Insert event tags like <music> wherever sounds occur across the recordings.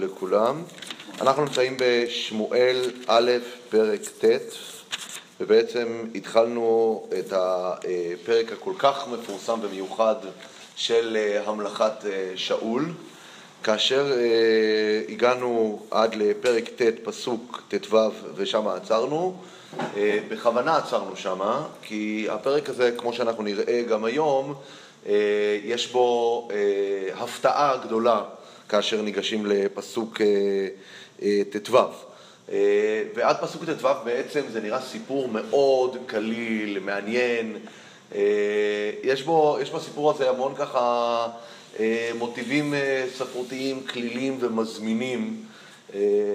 לכולם. אנחנו נמצאים בשמואל א', פרק ט', ובעצם התחלנו את הפרק הכל כך מפורסם ומיוחד של המלכת שאול, כאשר הגענו עד לפרק ט', פסוק ט"ו, ושם עצרנו. בכוונה עצרנו שם, כי הפרק הזה, כמו שאנחנו נראה גם היום, יש בו הפתעה גדולה כאשר ניגשים לפסוק ט"ו. ועד פסוק ט"ו בעצם זה נראה סיפור מאוד קליל, מעניין. יש בו, יש בסיפור הזה המון ככה מוטיבים ספרותיים כלילים ומזמינים.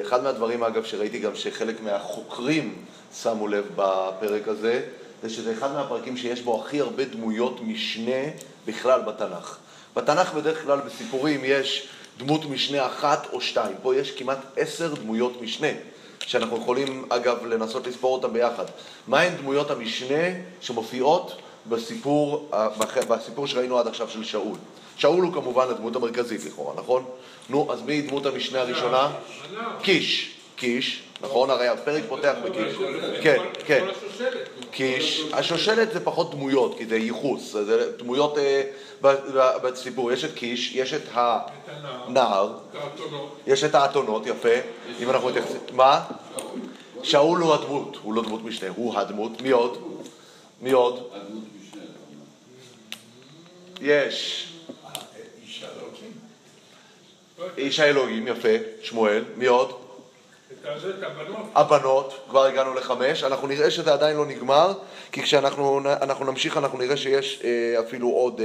אחד מהדברים אגב שראיתי גם שחלק מהחוקרים שמו לב בפרק הזה, זה שזה אחד מהפרקים שיש בו הכי הרבה דמויות משנה בכלל בתנ"ך. בתנ"ך בדרך כלל בסיפורים יש דמות משנה אחת או שתיים, פה יש כמעט עשר דמויות משנה, שאנחנו יכולים אגב לנסות לספור אותן ביחד. מהן דמויות המשנה שמופיעות בסיפור, בסיפור שראינו עד עכשיו של שאול? שאול הוא כמובן הדמות המרכזית לכאורה, נכון? נו, אז מי דמות המשנה הראשונה? קיש. קיש, נכון? הרי הפרק פותח בקיש. כן, כן. קיש. השושלת זה פחות דמויות, כי זה ייחוס. זה דמויות בסיפור. יש את קיש, יש את הנער, יש את האתונות, יפה. אם אנחנו מתייחסים... מה? שאול הוא הדמות, הוא לא דמות משנה, הוא הדמות. מי עוד? מי עוד? יש. איש האלוהים, יפה, שמואל, מי עוד? הבנות, כבר הגענו לחמש, אנחנו נראה שזה עדיין לא נגמר, כי כשאנחנו נמשיך אנחנו נראה שיש אפילו עוד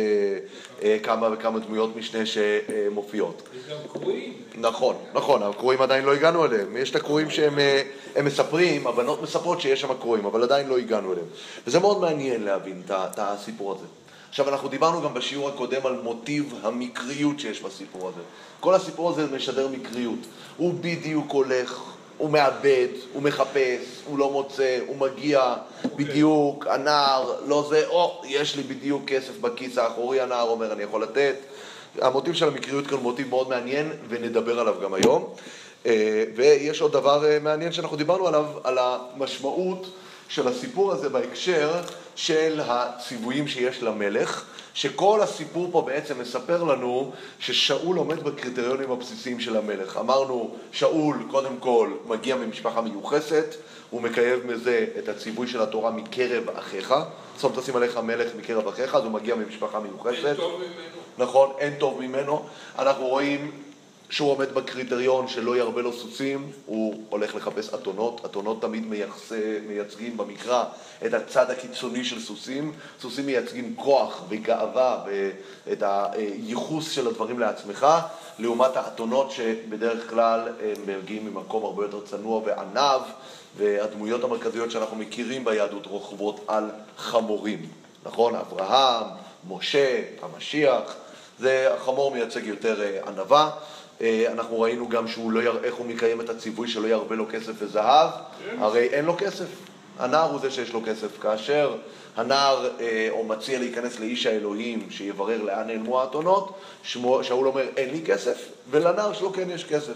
כמה וכמה דמויות משנה שמופיעות. יש גם קרואים. נכון, נכון, הקרואים עדיין לא הגענו אליהם. יש את הקרואים שהם מספרים, הבנות מספרות שיש שם קרואים, אבל עדיין לא הגענו אליהם. וזה מאוד מעניין להבין את הסיפור הזה. עכשיו, אנחנו דיברנו גם בשיעור הקודם על מוטיב המקריות שיש בסיפור הזה. כל הסיפור הזה משדר מקריות. הוא בדיוק הולך, הוא מאבד, הוא מחפש, הוא לא מוצא, הוא מגיע בדיוק, הנער, לא זה, או, יש לי בדיוק כסף בכיס האחורי, הנער אומר, אני יכול לתת. המוטיב של המקריות כאן הוא מוטיב מאוד מעניין, ונדבר עליו גם היום. ויש עוד דבר מעניין שאנחנו דיברנו עליו, על המשמעות של הסיפור הזה בהקשר של הציוויים שיש למלך, שכל הסיפור פה בעצם מספר לנו ששאול עומד בקריטריונים הבסיסיים של המלך. אמרנו, שאול קודם כל מגיע ממשפחה מיוחסת, הוא מקייב מזה את הציווי של התורה מקרב אחיך, שום תשים עליך מלך מקרב אחיך, אז הוא מגיע ממשפחה מיוחסת. אין טוב ממנו. נכון, אין טוב ממנו. אנחנו רואים שהוא עומד בקריטריון שלא ירבה לו סוסים, הוא הולך לחפש אתונות, אתונות תמיד מייחס, מייצגים במקרא את הצד הקיצוני של סוסים, סוסים מייצגים כוח וגאווה ואת הייחוס של הדברים לעצמך, לעומת האתונות שבדרך כלל הם מגיעים ממקום הרבה יותר צנוע ועניו, והדמויות המרכזיות שאנחנו מכירים ביהדות רוכבות על חמורים, נכון? אברהם, משה, המשיח, זה החמור מייצג יותר ענווה. אנחנו ראינו גם שהוא לא יר... איך הוא מקיים את הציווי שלא ירבה לו כסף וזהב, הרי אין לו כסף. הנער הוא זה שיש לו כסף. כאשר הנער או מציע להיכנס לאיש האלוהים שיברר לאן נעלמו האתונות, שאול אומר אין לי כסף, ולנער שלו כן יש כסף.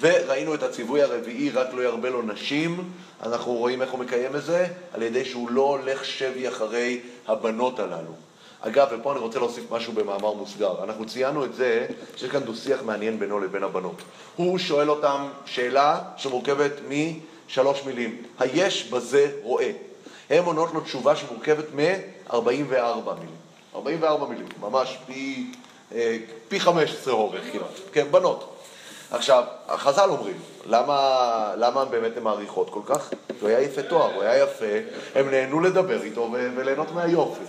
וראינו את הציווי הרביעי, רק לא ירבה לו נשים, אנחנו רואים איך הוא מקיים את זה, על ידי שהוא לא הולך שבי אחרי הבנות הללו. אגב, ופה אני רוצה להוסיף משהו במאמר מוסגר. אנחנו ציינו את זה שיש כאן דו-שיח מעניין בינו לבין הבנות. הוא שואל אותם שאלה שמורכבת משלוש מילים. היש בזה רואה? הן עונות לו תשובה שמורכבת מ-44 מילים. 44 מילים, ממש פי, פי 15 אורך כמעט. כן, בנות. עכשיו, החז"ל אומרים, למה, למה באמת הן מעריכות כל כך? הוא היה יפה תואר, הוא היה יפה, הם נהנו לדבר איתו וליהנות מהיופי.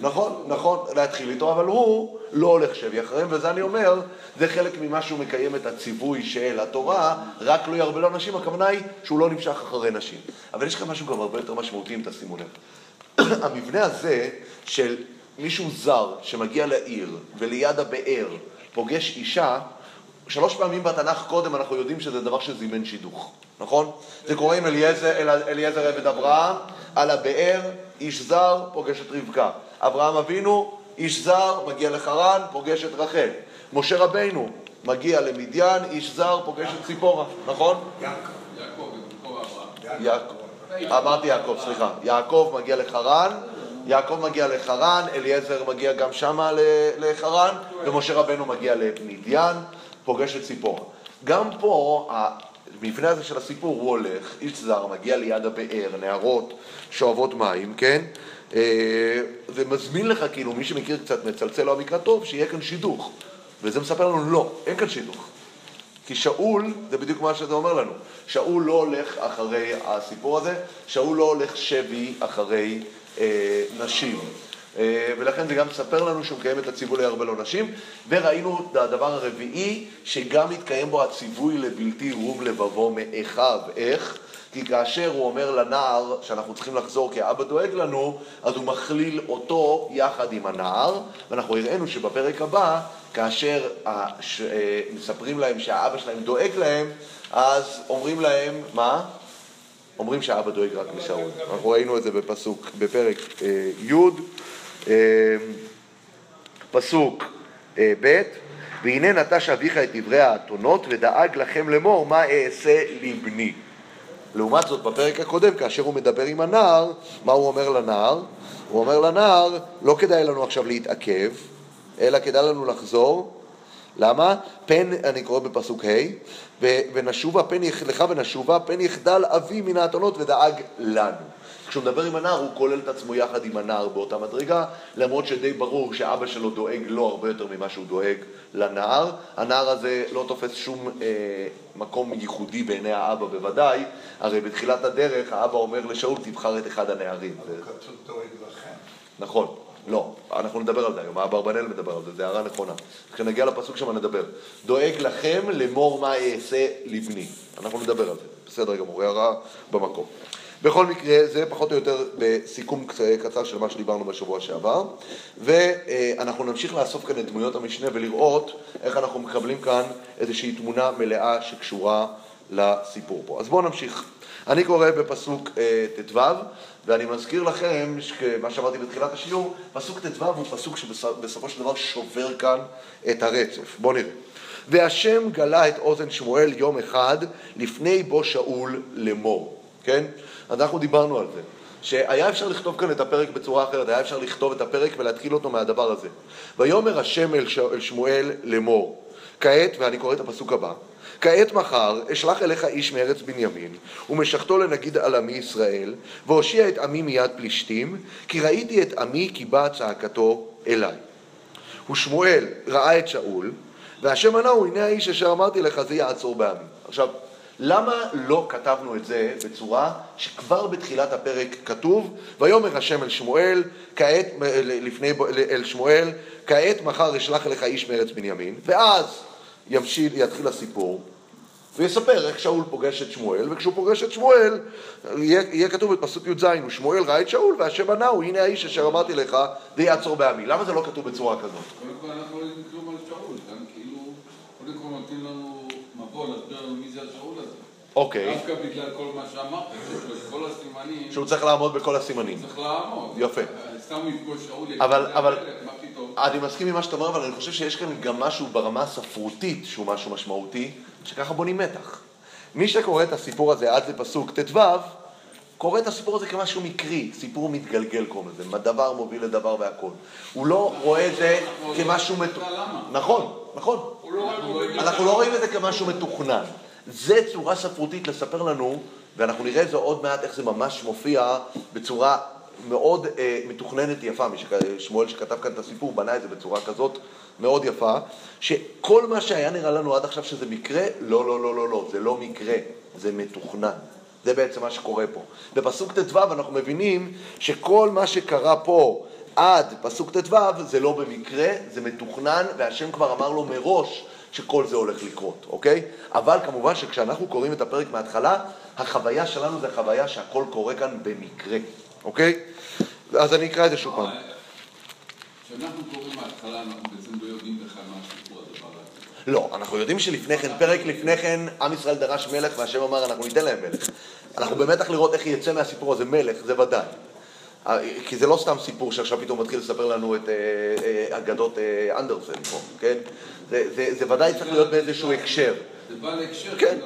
נכון, נכון, להתחיל איתו, אבל הוא לא הולך שבי אחריהם, וזה אני אומר, זה חלק ממה שהוא מקיים את הציווי של התורה, רק לא ירבה לו נשים, הכוונה היא שהוא לא נמשך אחרי נשים. אבל יש כאן משהו גם הרבה יותר משמעותי, אם תשימו לב. <clears throat> המבנה הזה של מישהו זר שמגיע לעיר וליד הבאר פוגש אישה, שלוש פעמים בתנ"ך קודם אנחנו יודעים שזה דבר שזימן שידוך, נכון? זה קורה עם אליעזר, עבד אברהם, על הבאר, איש זר פוגש את רבקה. אברהם אבינו, איש זר, מגיע לחרן, פוגש את רחל. משה רבינו, מגיע למדיין, איש זר פוגש את ציפורה, נכון? יעקב. אמרתי יעקב, סליחה. יעקב מגיע לחרן, יעקב מגיע לחרן, אליעזר מגיע גם שמה לחרן, ומשה רבנו מגיע למדיין, פוגש את ציפורה. גם פה, המבנה הזה של הסיפור, הוא הולך, איש זר מגיע ליד הבאר, נערות שואבות מים, כן? ומזמין לך, כאילו, מי שמכיר קצת מצלצל לו המקרא טוב, שיהיה כאן שידוך. וזה מספר לנו, לא, אין כאן שידוך. כי שאול, זה בדיוק מה שזה אומר לנו, שאול לא הולך אחרי הסיפור הזה, שאול לא הולך שבי אחרי אה, נשים. אה, ולכן זה גם מספר לנו שהוא מקיים את הציווי לירבה לו נשים, וראינו את הדבר הרביעי, שגם מתקיים בו הציווי לבלתי רוב לבבו מאחיו. איך? כי כאשר הוא אומר לנער שאנחנו צריכים לחזור כי האבא דואג לנו, אז הוא מכליל אותו יחד עם הנער, ואנחנו הראינו שבפרק הבא, כאשר הש... אה, מספרים להם שהאבא שלהם דואג להם, אז אומרים להם, מה? אומרים שהאבא דואג רק לשאול. אנחנו ראינו את זה בפסוק, בפרק אה, י', פסוק אה, ב', והנה נטש אביך את דברי האתונות ודאג לכם לאמור מה אעשה לבני. לעומת זאת, בפרק הקודם, כאשר הוא מדבר עם הנער, מה הוא אומר לנער? הוא אומר לנער, לא כדאי לנו עכשיו להתעכב, אלא כדאי לנו לחזור. למה? פן, אני קורא בפסוק ה', ונשובה פן יחדל אבי מן האתונות ודאג לנו. כשהוא מדבר עם הנער הוא כולל את עצמו יחד עם הנער באותה מדרגה, למרות שדי ברור שאבא שלו דואג לו הרבה יותר ממה שהוא דואג לנער. הנער הזה לא תופס שום אה, מקום ייחודי בעיני האבא בוודאי, הרי בתחילת הדרך האבא אומר לשאול תבחר את אחד הנערים. אבל כתוב דואג לכם. נכון. לא, אנחנו נדבר על זה היום, האברבנאל מדבר על זה, זו הערה נכונה. כשנגיע לפסוק שם נדבר. דואג לכם לאמור מה אעשה לבני. אנחנו נדבר על זה, בסדר גמור, הערה במקום. בכל מקרה, זה פחות או יותר בסיכום קצר של מה שדיברנו בשבוע שעבר, ואנחנו נמשיך לאסוף כאן את דמויות המשנה ולראות איך אנחנו מקבלים כאן איזושהי תמונה מלאה שקשורה לסיפור פה. אז בואו נמשיך. אני קורא בפסוק אה, ט"ו, ואני מזכיר לכם, מה שאמרתי בתחילת השיעור, פסוק ט"ו הוא פסוק שבסופו של דבר שובר כאן את הרצף. בואו נראה. והשם גלה את אוזן שמואל יום אחד לפני בו שאול לאמור, כן? אנחנו דיברנו על זה, שהיה אפשר לכתוב כאן את הפרק בצורה אחרת, היה אפשר לכתוב את הפרק ולהתחיל אותו מהדבר הזה. ויאמר השם אל, ש... אל שמואל לאמור, כעת, ואני קורא את הפסוק הבא, כעת מחר אשלח אליך איש מארץ בנימין, ומשכתו לנגיד על עמי ישראל, והושיע את עמי מיד פלישתים, כי ראיתי את עמי כי באה צעקתו אליי. ושמואל ראה את שאול, והשם ענהו, הנה האיש אשר אמרתי לך, זה יעצור בעמי. עכשיו, למה לא כתבנו את זה בצורה שכבר בתחילת הפרק כתוב, ויאמר השם אל שמואל, כעת, לפני, אל שמואל, כעת מחר אשלח אליך איש מארץ בנימין, ואז ימשיל, יתחיל הסיפור, ויספר איך שאול פוגש את שמואל, וכשהוא פוגש את שמואל, יהיה, יהיה כתוב בפסוק י"ז, ושמואל ראה את שאול, והשם ענהו, הנה האיש אשר אמרתי לך, ויעצור בעמי. למה זה לא כתוב בצורה כזאת? קודם כל אנחנו לא יודעים כלום על שאול, גם כאילו, קודם כל נותנים לנו להסביר לנו מי זה השאול הזה. אוקיי. דווקא בגלל כל מה שאמרת, כל הסימנים, שהוא צריך לעמוד בכל הסימנים. צריך לעמוד. יפה. סתם הוא יפגוש שאול, אבל- "זה אבל-? אני מסכים עם מה שאתה אומר, אבל אני חושב שיש כאן גם משהו ברמה הספרותית שהוא משהו משמעותי, שככה בונים מתח. מי שקורא את הסיפור הזה עד לפסוק ט"ו, קורא את הסיפור הזה כמשהו מקרי, סיפור מתגלגל קוראים לזה, דבר מוביל לדבר והכל. הוא לא רואה את זה כמשהו... נכון, נכון. אנחנו לא רואים את זה כמשהו מתוכנן. זה צורה ספרותית לספר לנו, ואנחנו נראה את זה עוד מעט, איך זה ממש מופיע בצורה מאוד אה, מתוכננת יפה. מי שכ- שמואל שכתב כאן את הסיפור בנה את זה בצורה כזאת מאוד יפה, שכל מה שהיה נראה לנו עד עכשיו שזה מקרה, לא, לא, לא, לא, לא, זה לא מקרה, זה מתוכנן. זה בעצם מה שקורה פה. בפסוק ט"ו אנחנו מבינים שכל מה שקרה פה עד פסוק ט"ו זה לא במקרה, זה מתוכנן, והשם כבר אמר לו מראש שכל זה הולך לקרות, אוקיי? אבל כמובן שכשאנחנו קוראים את הפרק מההתחלה, החוויה שלנו זה חוויה שהכל קורה כאן במקרה, אוקיי? אז אני אקרא את זה שוב פעם. כשאנחנו קוראים מההתחלה, אנחנו בעצם לא יודעים בכלל מה הסיפור הדבר הזה. לא, אנחנו יודעים שלפני כן, פרק לפני כן, עם ישראל דרש מלך והשם אמר אנחנו ניתן להם מלך. אנחנו במתח לראות איך יצא מהסיפור הזה מלך, זה ודאי. כי זה לא סתם סיפור שעכשיו פתאום מתחיל לספר לנו את אגדות אנדרסן פה, כן? זה, זה, זה ודאי צריך להיות באיזשהו הקשר. זה בא להקשר כן,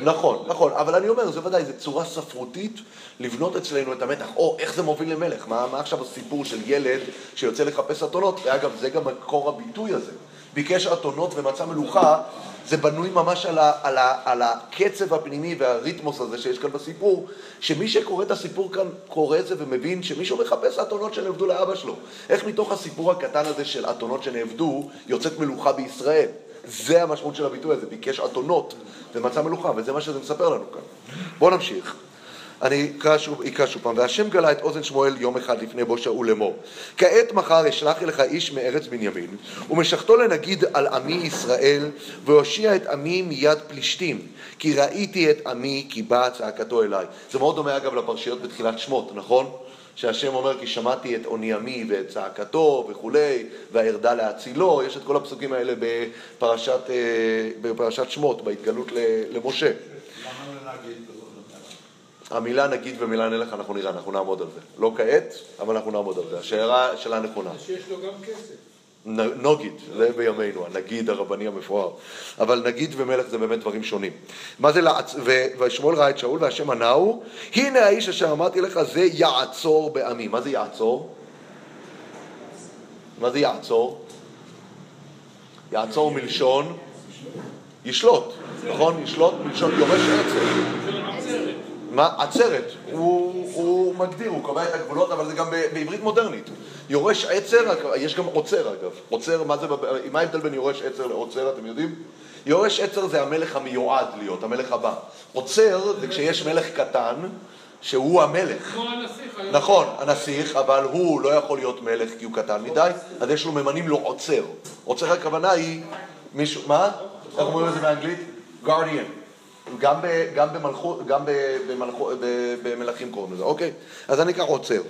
נכון, נכון, אבל אני אומר, זה ודאי, זו צורה ספרותית לבנות אצלנו את המתח. או, איך זה מוביל למלך? מה, מה עכשיו הסיפור של ילד שיוצא לחפש אתונות? ואגב, זה גם מקור הביטוי הזה. ביקש אתונות ומצא מלוכה, זה בנוי ממש על, ה, על, ה, על הקצב הפנימי והריתמוס הזה שיש כאן בסיפור, שמי שקורא את הסיפור כאן קורא את זה ומבין שמישהו מחפש אתונות שנאבדו לאבא שלו. איך מתוך הסיפור הקטן הזה של אתונות שנאבדו, יוצאת מלוכה בישראל. זה המשמעות של הביטוי הזה, ביקש אתונות ומצא מלוכה, וזה מה שזה מספר לנו כאן. בואו נמשיך. אני אקרא שוב, אקרא שוב פעם. והשם גלה את אוזן שמואל יום אחד לפני בו שאול לאמור. כעת מחר אשלח אליך איש מארץ בנימין, ומשכתו לנגיד על עמי ישראל, והושיע את עמי מיד פלישתים, כי ראיתי את עמי כי באה צעקתו אליי. זה מאוד דומה אגב לפרשיות בתחילת שמות, נכון? שהשם אומר כי שמעתי את עוני עמי ואת צעקתו וכולי, והארדה להצילו, יש את כל הפסוקים האלה בפרשת, אה, בפרשת שמות, בהתגלות למשה. המילה נגיד ומילה נלך אנחנו נראה, אנחנו נעמוד על זה. לא כעת, אבל אנחנו נעמוד על זה. השאלה שלה נכונה. שיש לו גם כסף. נוגיד, זה בימינו, הנגיד הרבני המפואר. אבל נגיד ומלך זה באמת דברים שונים. מה זה לעצ... ושמואל ראה את שאול והשם ענהו, הנה האיש אשר אמרתי לך זה יעצור בעמי. מה זה יעצור? מה זה יעצור? יעצור מלשון ישלוט, נכון? ישלוט מלשון יורש עצר. מה? עצרת. הוא, הוא מגדיר, הוא קובע את הגבולות, אבל זה גם בעברית מודרנית. יורש עצר, יש גם עוצר אגב. עוצר, מה זה, מה ההבדל בין יורש עצר לעוצר, אתם יודעים? יורש עצר זה המלך המיועד להיות, המלך הבא. עוצר זה כשיש מלך קטן, שהוא המלך. כמו הנסיך. נכון, הנסיך, אבל הוא לא יכול להיות מלך כי הוא קטן מדי, אז יש לו, ממנים לו עוצר. עוצר הכוונה היא מישהו, מה? איך אומרים את זה באנגלית? guardian. גם, ב, גם, במלכות, גם במלכות, במלכים קוראים לזה, אוקיי? אז אני כך עוצר.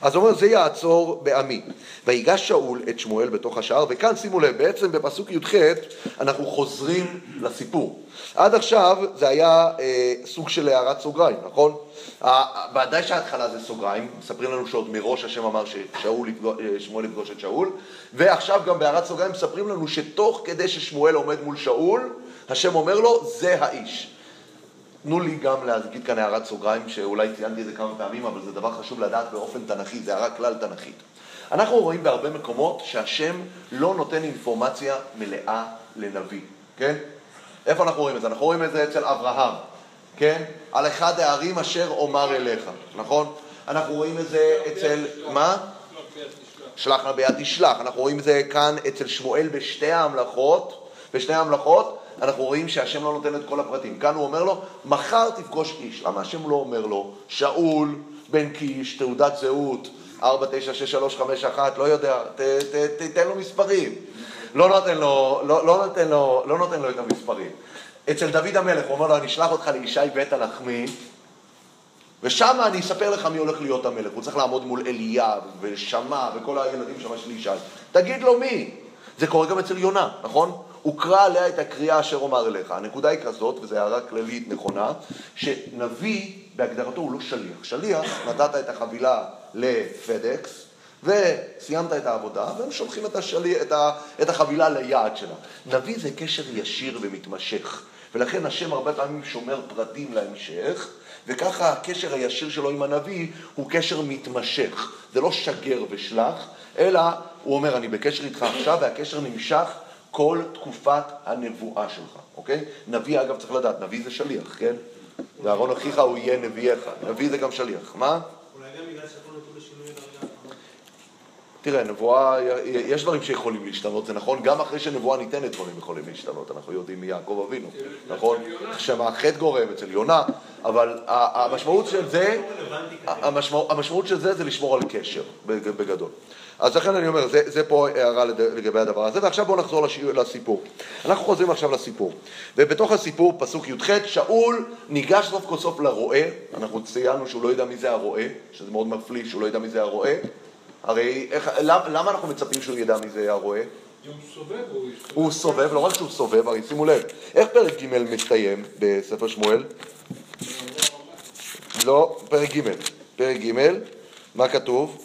אז הוא אומר, זה יעצור בעמי. ויגש שאול את שמואל בתוך השער, וכאן שימו לב, בעצם בפסוק י"ח אנחנו חוזרים לסיפור. עד עכשיו זה היה אה, סוג של הערת סוגריים, נכון? ודאי שההתחלה זה סוגריים, מספרים לנו שעוד מראש השם אמר ששמואל יפגוש את שאול, ועכשיו גם בהערת סוגריים מספרים לנו שתוך כדי ששמואל עומד מול שאול, השם אומר לו, זה האיש. תנו לי גם להגיד כאן הערת סוגריים, שאולי ציינתי את זה כמה פעמים, אבל זה דבר חשוב לדעת באופן תנכי, זה הערה כלל תנכית. אנחנו רואים בהרבה מקומות שהשם לא נותן אינפורמציה מלאה לנביא, כן? איפה אנחנו רואים את זה? אנחנו רואים את זה אצל אברהם, כן? על אחד הערים אשר אומר אליך, נכון? אנחנו רואים את זה אצל, מה? שלח נא ביד תשלח. אנחנו רואים את זה כאן אצל שמואל בשתי ההמלכות, בשתי ההמלכות, אנחנו רואים שהשם לא נותן את כל הפרטים. כאן הוא אומר לו, מחר תפגוש איש. למה השם לא אומר לו, שאול, בן קיש, תעודת זהות, 496351, לא יודע, ת, ת, ת, תיתן לו מספרים. לא נותן לו, לא, לא, נותן לו, לא נותן לו את המספרים. אצל דוד המלך, הוא אומר לו, אני אשלח אותך לישי בית הלחמי, ושם אני אספר לך מי הולך להיות המלך. הוא צריך לעמוד מול אליאב ושמע וכל הילדים שם של ישי. תגיד לו מי. זה קורה גם אצל יונה, נכון? וקרא עליה את הקריאה אשר אומר אליך. הנקודה היא כזאת, וזו הערה כללית נכונה, שנביא בהגדרתו הוא לא שליח. שליח, נתת את החבילה לפדקס, וסיימת את העבודה, והם שולחים את, השלי, את, ה, את החבילה ליעד שלה. נביא זה קשר ישיר ומתמשך, ולכן השם הרבה פעמים שומר פרטים להמשך, וככה הקשר הישיר שלו עם הנביא הוא קשר מתמשך. זה לא שגר ושלח, אלא הוא אומר, אני בקשר איתך עכשיו, והקשר נמשך כל תקופת הנבואה שלך, אוקיי? נביא, אגב, צריך לדעת, נביא זה שליח, כן? ואהרון אחיך הוא יהיה נביאך. נביא זה גם שליח. מה? אולי גם בגלל שהכל נתון לשינוי דרגה. תראה, נבואה, יש דברים שיכולים להשתנות, זה נכון, גם אחרי שנבואה ניתנת דברים יכולים להשתנות, אנחנו יודעים מיעקב אבינו, נכון? שמה החטא גורם אצל יונה, אבל המשמעות של זה, המשמעות של זה זה לשמור על קשר, בגדול. אז לכן אני אומר, זה, זה פה הערה לגבי הדבר הזה, ועכשיו בואו נחזור לש... לסיפור. אנחנו חוזרים עכשיו לסיפור. ובתוך הסיפור, פסוק י"ח, שאול ניגש סוף כל סוף לרועה, אנחנו ציינו שהוא לא יודע מי זה הרועה, שזה מאוד מפליא שהוא לא יודע מי זה הרועה. הרי איך, למה, למה אנחנו מצפים שהוא ידע מי זה הרועה? הוא סובב, לא רק שהוא סובב, הרי שימו לב, איך פרק ג' מסתיים בספר שמואל? לא, פרק ג', פרק ג', מה כתוב?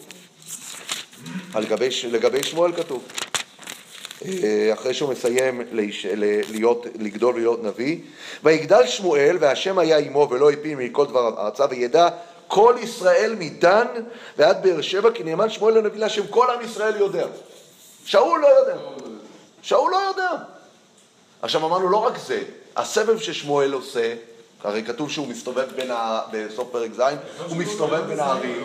על גבי, ש- לגבי שמואל כתוב. אה, אחרי שהוא מסיים להיש- להיות, לגדול ולהיות נביא, ויגדל שמואל והשם היה עמו ולא הפיל מכל דבר ארצה וידע כל ישראל מדן ועד באר שבע כי נאמן שמואל לנביא להשם כל עם ישראל יודע. שאול לא יודע. שאול לא יודע. עכשיו אמרנו לא רק זה, הסבב ששמואל עושה, הרי כתוב שהוא מסתובב בין ה... בסוף פרק ז', הוא מסתובב בין הערים.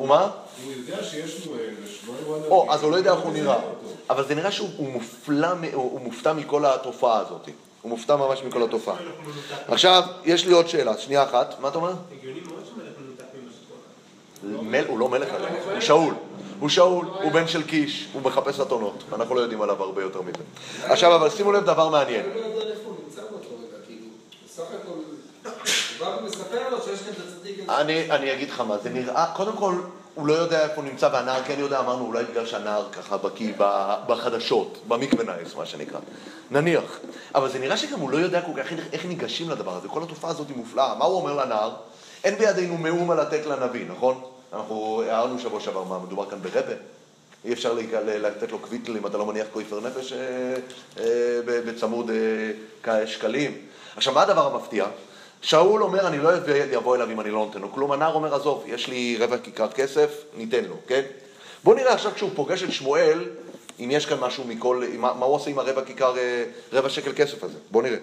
ומה? הוא יודע שיש שמואל, ושמואל הוא הנביא. או, אז הוא לא יודע איך הוא נראה. אותו. אבל זה נראה שהוא הוא הוא הוא מופתע מכל התופעה הזאת. הוא מופתע ממש מכל התופעה. עכשיו, יש לי עוד שאלה, שנייה אחת. מה אתה אומר? הגיוני מאוד שמלך מנותק ממה שקורה. מל, הוא לא מלך עליו, הוא שאול. הוא שאול, הוא בן של קיש, הוא מחפש אתונות. אנחנו לא יודעים עליו הרבה יותר מזה. עכשיו, אבל שימו לב דבר מעניין. אני לא יודע איפה הוא נמצא באותו רגע, כאילו, בסך הכל, אני, אני אגיד לך מה, זה נראה, קודם כל, הוא לא יודע איפה הוא נמצא, והנער כן יודע, אמרנו, אולי בגלל שהנער ככה בקיא בחדשות, במקווה נייס, מה שנקרא. נניח. אבל זה נראה שגם הוא לא יודע כל כך איך- ניגשים לדבר הזה. כל התופעה הזאת היא מופלאה. מה הוא אומר לנער? אין בידינו מאומה לתת לנביא, נכון? אנחנו הערנו שבוע שעבר מה, מדובר כאן ברבה. אי אפשר לתת לו קוויטל אם אתה לא מניח כויפר נפש אה, אה, בצמוד אה, שקלים. עכשיו, מה הדבר המפתיע? שאול אומר, אני לא אבוא אליו אם אני לא נותן לו כלום. הנער אומר, עזוב, יש לי רבע כיכר כסף, ניתן לו, כן? בוא נראה עכשיו כשהוא פוגש את שמואל, אם יש כאן משהו מכל, מה, מה הוא עושה עם הרבע כיכר, אה, רבע שקל כסף הזה. בוא נראה.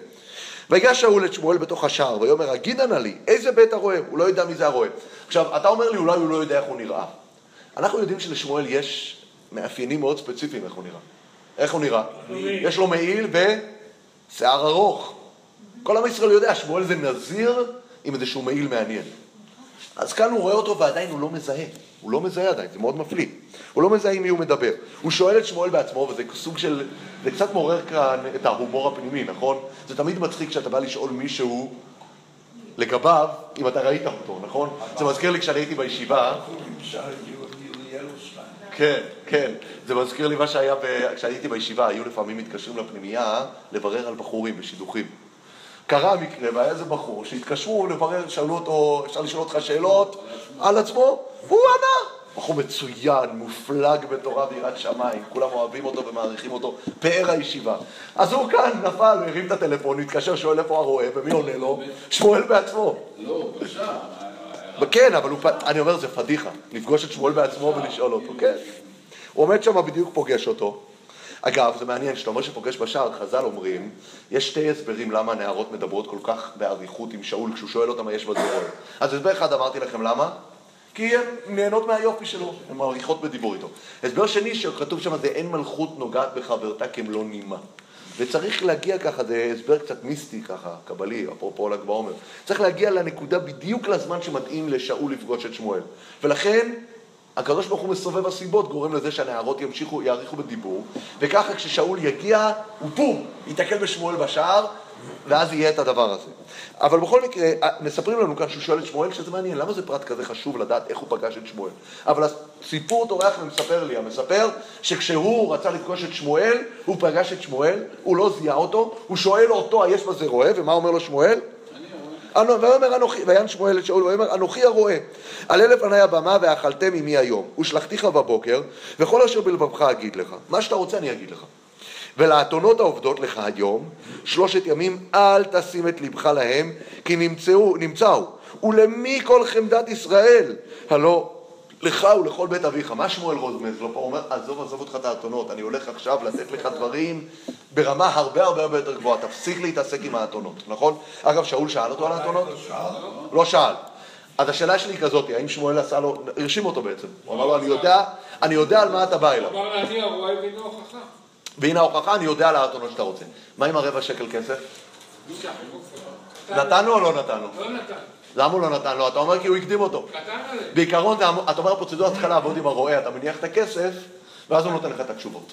ויגש שאול את שמואל בתוך השער, ויאמר, הגידה נא לי, איזה בית הרועה? הוא לא יודע מי זה הרועה. עכשיו, אתה אומר לי, אולי הוא לא יודע איך הוא נראה. אנחנו יודעים שלשמואל יש מאפיינים מאוד ספציפיים איך הוא נראה. איך הוא נראה? יש לו מעיל ושיער ארוך. כל עם ישראל יודע, שמואל זה נזיר עם איזשהו מעיל מעניין. אז כאן הוא רואה אותו ועדיין הוא לא מזהה. הוא לא מזהה עדיין, זה מאוד מפליא. הוא לא מזהה עם מי הוא מדבר. הוא שואל את שמואל בעצמו, וזה סוג של... זה קצת מעורר כאן את ההומור הפנימי, נכון? זה תמיד מצחיק כשאתה בא לשאול מישהו לגביו, אם אתה ראית אותו, נכון? זה מזכיר לי כשאני הייתי בישיבה, כן, כן. זה מזכיר לי מה שהיה ב... כשהייתי בישיבה, היו לפעמים מתקשרים לפנימייה לברר על בחורים בשידוכים. קרה מקרה, והיה איזה בחור שהתקשרו לברר, שאלו אותו, אפשר לשאול אותך שאלות על עצמו, והוא ענה. בחור מצוין, מופלג בתורה ויראת שמיים, כולם אוהבים אותו ומעריכים אותו, פאר הישיבה. אז הוא כאן נפל, הרים את הטלפון, התקשר, שואל איפה הרועה, ומי עונה לו? שמואל בעצמו. לא, בשער. כן, אבל הוא, אני אומר, זה פדיחה, לפגוש את שמואל בעצמו ולשאול אותו, כן. הוא עומד שם בדיוק פוגש אותו. אגב, זה מעניין, כשאתה אומר שפוגש בשער, חז"ל אומרים, יש שתי הסברים למה הנערות מדברות כל כך באריכות עם שאול כשהוא שואל אותם מה יש רואה. אז הסבר אחד אמרתי לכם למה? כי הן נהנות מהיופי שלו, הן מעריכות בדיבור איתו. הסבר שני שכתוב שם זה אין מלכות נוגעת בחברתה כמלוא נימה. וצריך להגיע ככה, זה הסבר קצת מיסטי ככה, קבלי, אפרופו ל"ג בעומר. צריך להגיע לנקודה בדיוק לזמן שמתאים לשאול לפגוש את שמואל. ולכן, הקדוש ברוך הוא מסובב הסיבות, גורם לזה שהנערות ימשיכו, יאריכו בדיבור, וככה כששאול יגיע, הוא בום, ייתקל בשמואל בשער, ואז יהיה את הדבר הזה. אבל בכל מקרה, מספרים לנו כאן שהוא שואל את שמואל, שזה מעניין, למה זה פרט כזה חשוב לדעת איך הוא פגש את שמואל? אבל הסיפור טורח ומספר לי, המספר, שכשהוא רצה לפגוש את שמואל, הוא פגש את שמואל, הוא לא זיהה אותו, הוא שואל אותו, היש בזה רועה, ומה אומר לו שמואל? ויאמר אנוכי, ויען שמואל את שאול, ויאמר אנוכי הרועה, עלה לפני הבמה ואכלתם עמי היום, ושלחתיך בבוקר, וכל אשר בלבבך אגיד לך. מה שאתה רוצה אני אגיד לך. ולאתונות העובדות לך היום, שלושת ימים אל תשים את לבך להם, כי נמצאו, נמצאו. ולמי כל חמדת ישראל? הלא לך ולכל בית אביך. מה שמואל רוזמז לו פה? הוא אומר, עזוב, עזוב אותך את האתונות, אני הולך עכשיו לתת לך דברים ברמה הרבה הרבה הרבה יותר גבוהה. תפסיק להתעסק עם האתונות, נכון? אגב, שאול שאל אותו על האתונות? לא שאל. אז השאלה שלי היא כזאת, האם שמואל עשה לו, הרשים אותו בעצם. הוא אמר לו, אני יודע, אני יודע על מה אתה בא אליו. אמר לה, אני הרואה והנה הוכחה. והנה ההוכחה, אני יודע על האתונות שאתה רוצה. מה עם הרבע שקל כסף? נתנו או לא נתנו? לא נתן. למה הוא לא נתן לו? אתה אומר כי הוא הקדים אותו. בעיקרון, אתה אומר, הפרוצדורה צריכה לעבוד עם הרועה, אתה מניח את הכסף, ואז הוא נותן לך את התשובות.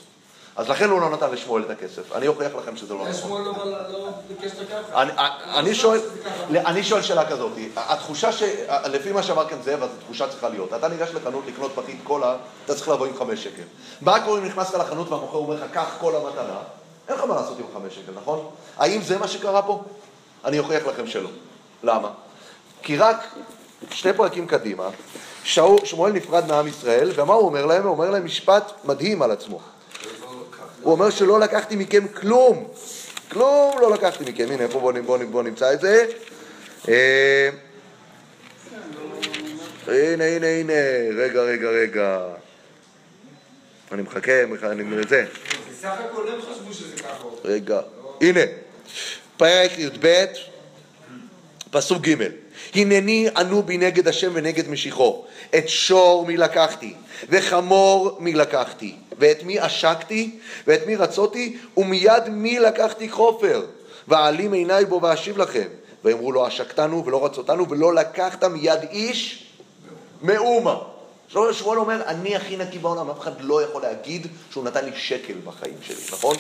אז לכן הוא לא נתן לשמואל את הכסף. אני אוכיח לכם שזה לא נכון. שמואל לא לא ביקש את. אני, אני, שואל, אני שואל שאלה כזאת, התחושה ש... לפי מה שאמר כאן זאב, אז התחושה צריכה להיות. אתה ניגש לחנות לקנות פחית קולה, אתה צריך לבוא עם חמש שקל. מה קורה אם נכנסת לחנות והמוכר אומר לך, קח קולה מתנה? אין לך מה לעשות עם חמש שקל, נכון? האם זה מה שקרה פה? אני אוכיח לכם שלא. למה? כי רק שני פרקים קדימה, שאול- שמואל נפרד מעם ישראל, ומה הוא אומר להם? הוא אומר להם משפט מדהים על עצמו. הוא אומר שלא לקחתי מכם כלום. כלום לא לקחתי מכם. הנה, איפה בואו בוא, בוא נמצא את זה? אה, הנה, הנה, הנה. רגע, רגע, רגע. אני מחכה, מחכה, אני זה. בסך הכל הם חשבו שזה ככה. רגע, הנה, פרק י"ב, פסוק ג' הנני ענו בי נגד השם ונגד משיחו, את שור מי לקחתי, וחמור מי לקחתי, ואת מי עשקתי, ואת מי רצותי, ומיד מי לקחתי חופר, ואעלים עיניי בו ואשיב לכם. ויאמרו לו עשקתנו ולא רצותנו ולא לקחת מיד איש מאומה. שלמה שמואל אומר, אני הכי נקי בעולם, אף אחד לא יכול להגיד שהוא נתן לי שקל בחיים שלי, נכון?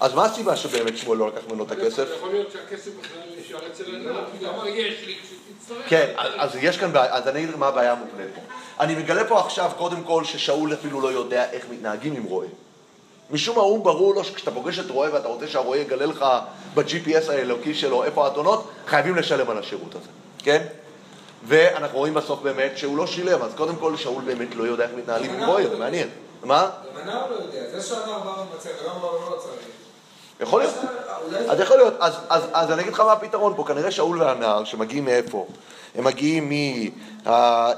אז מה הסיבה שבאמת שמואל לא לקח ממנו את הכסף? יכול להיות שהכסף בכלל נשאר אצל הנער, כי הוא אמר, יש לי. כן, אז יש כאן בעיה, אז אני אגיד מה הבעיה המובנית פה. אני מגלה פה עכשיו, קודם כל, ששאול אפילו לא יודע איך מתנהגים עם רועה. משום מה הוא ברור לו שכשאתה פוגש את רועה ואתה רוצה שהרועה יגלה לך ב-GPS האלוקי שלו איפה האתונות, חייבים לשלם על השירות הזה, כן? ואנחנו רואים בסוף באמת שהוא לא שילם, אז קודם כל שאול באמת לא יודע איך מתנהלים עם רועה, זה מעניין. מה? גם הנער לא יודע, זה שהנער בא ומבצע, וגם הוא לא צריך. יכול להיות. אז יכול להיות, אז, אני אגיד לך מה הפתרון פה, כנראה שאול והנער שמגיעים מאיפה? הם מגיעים אה,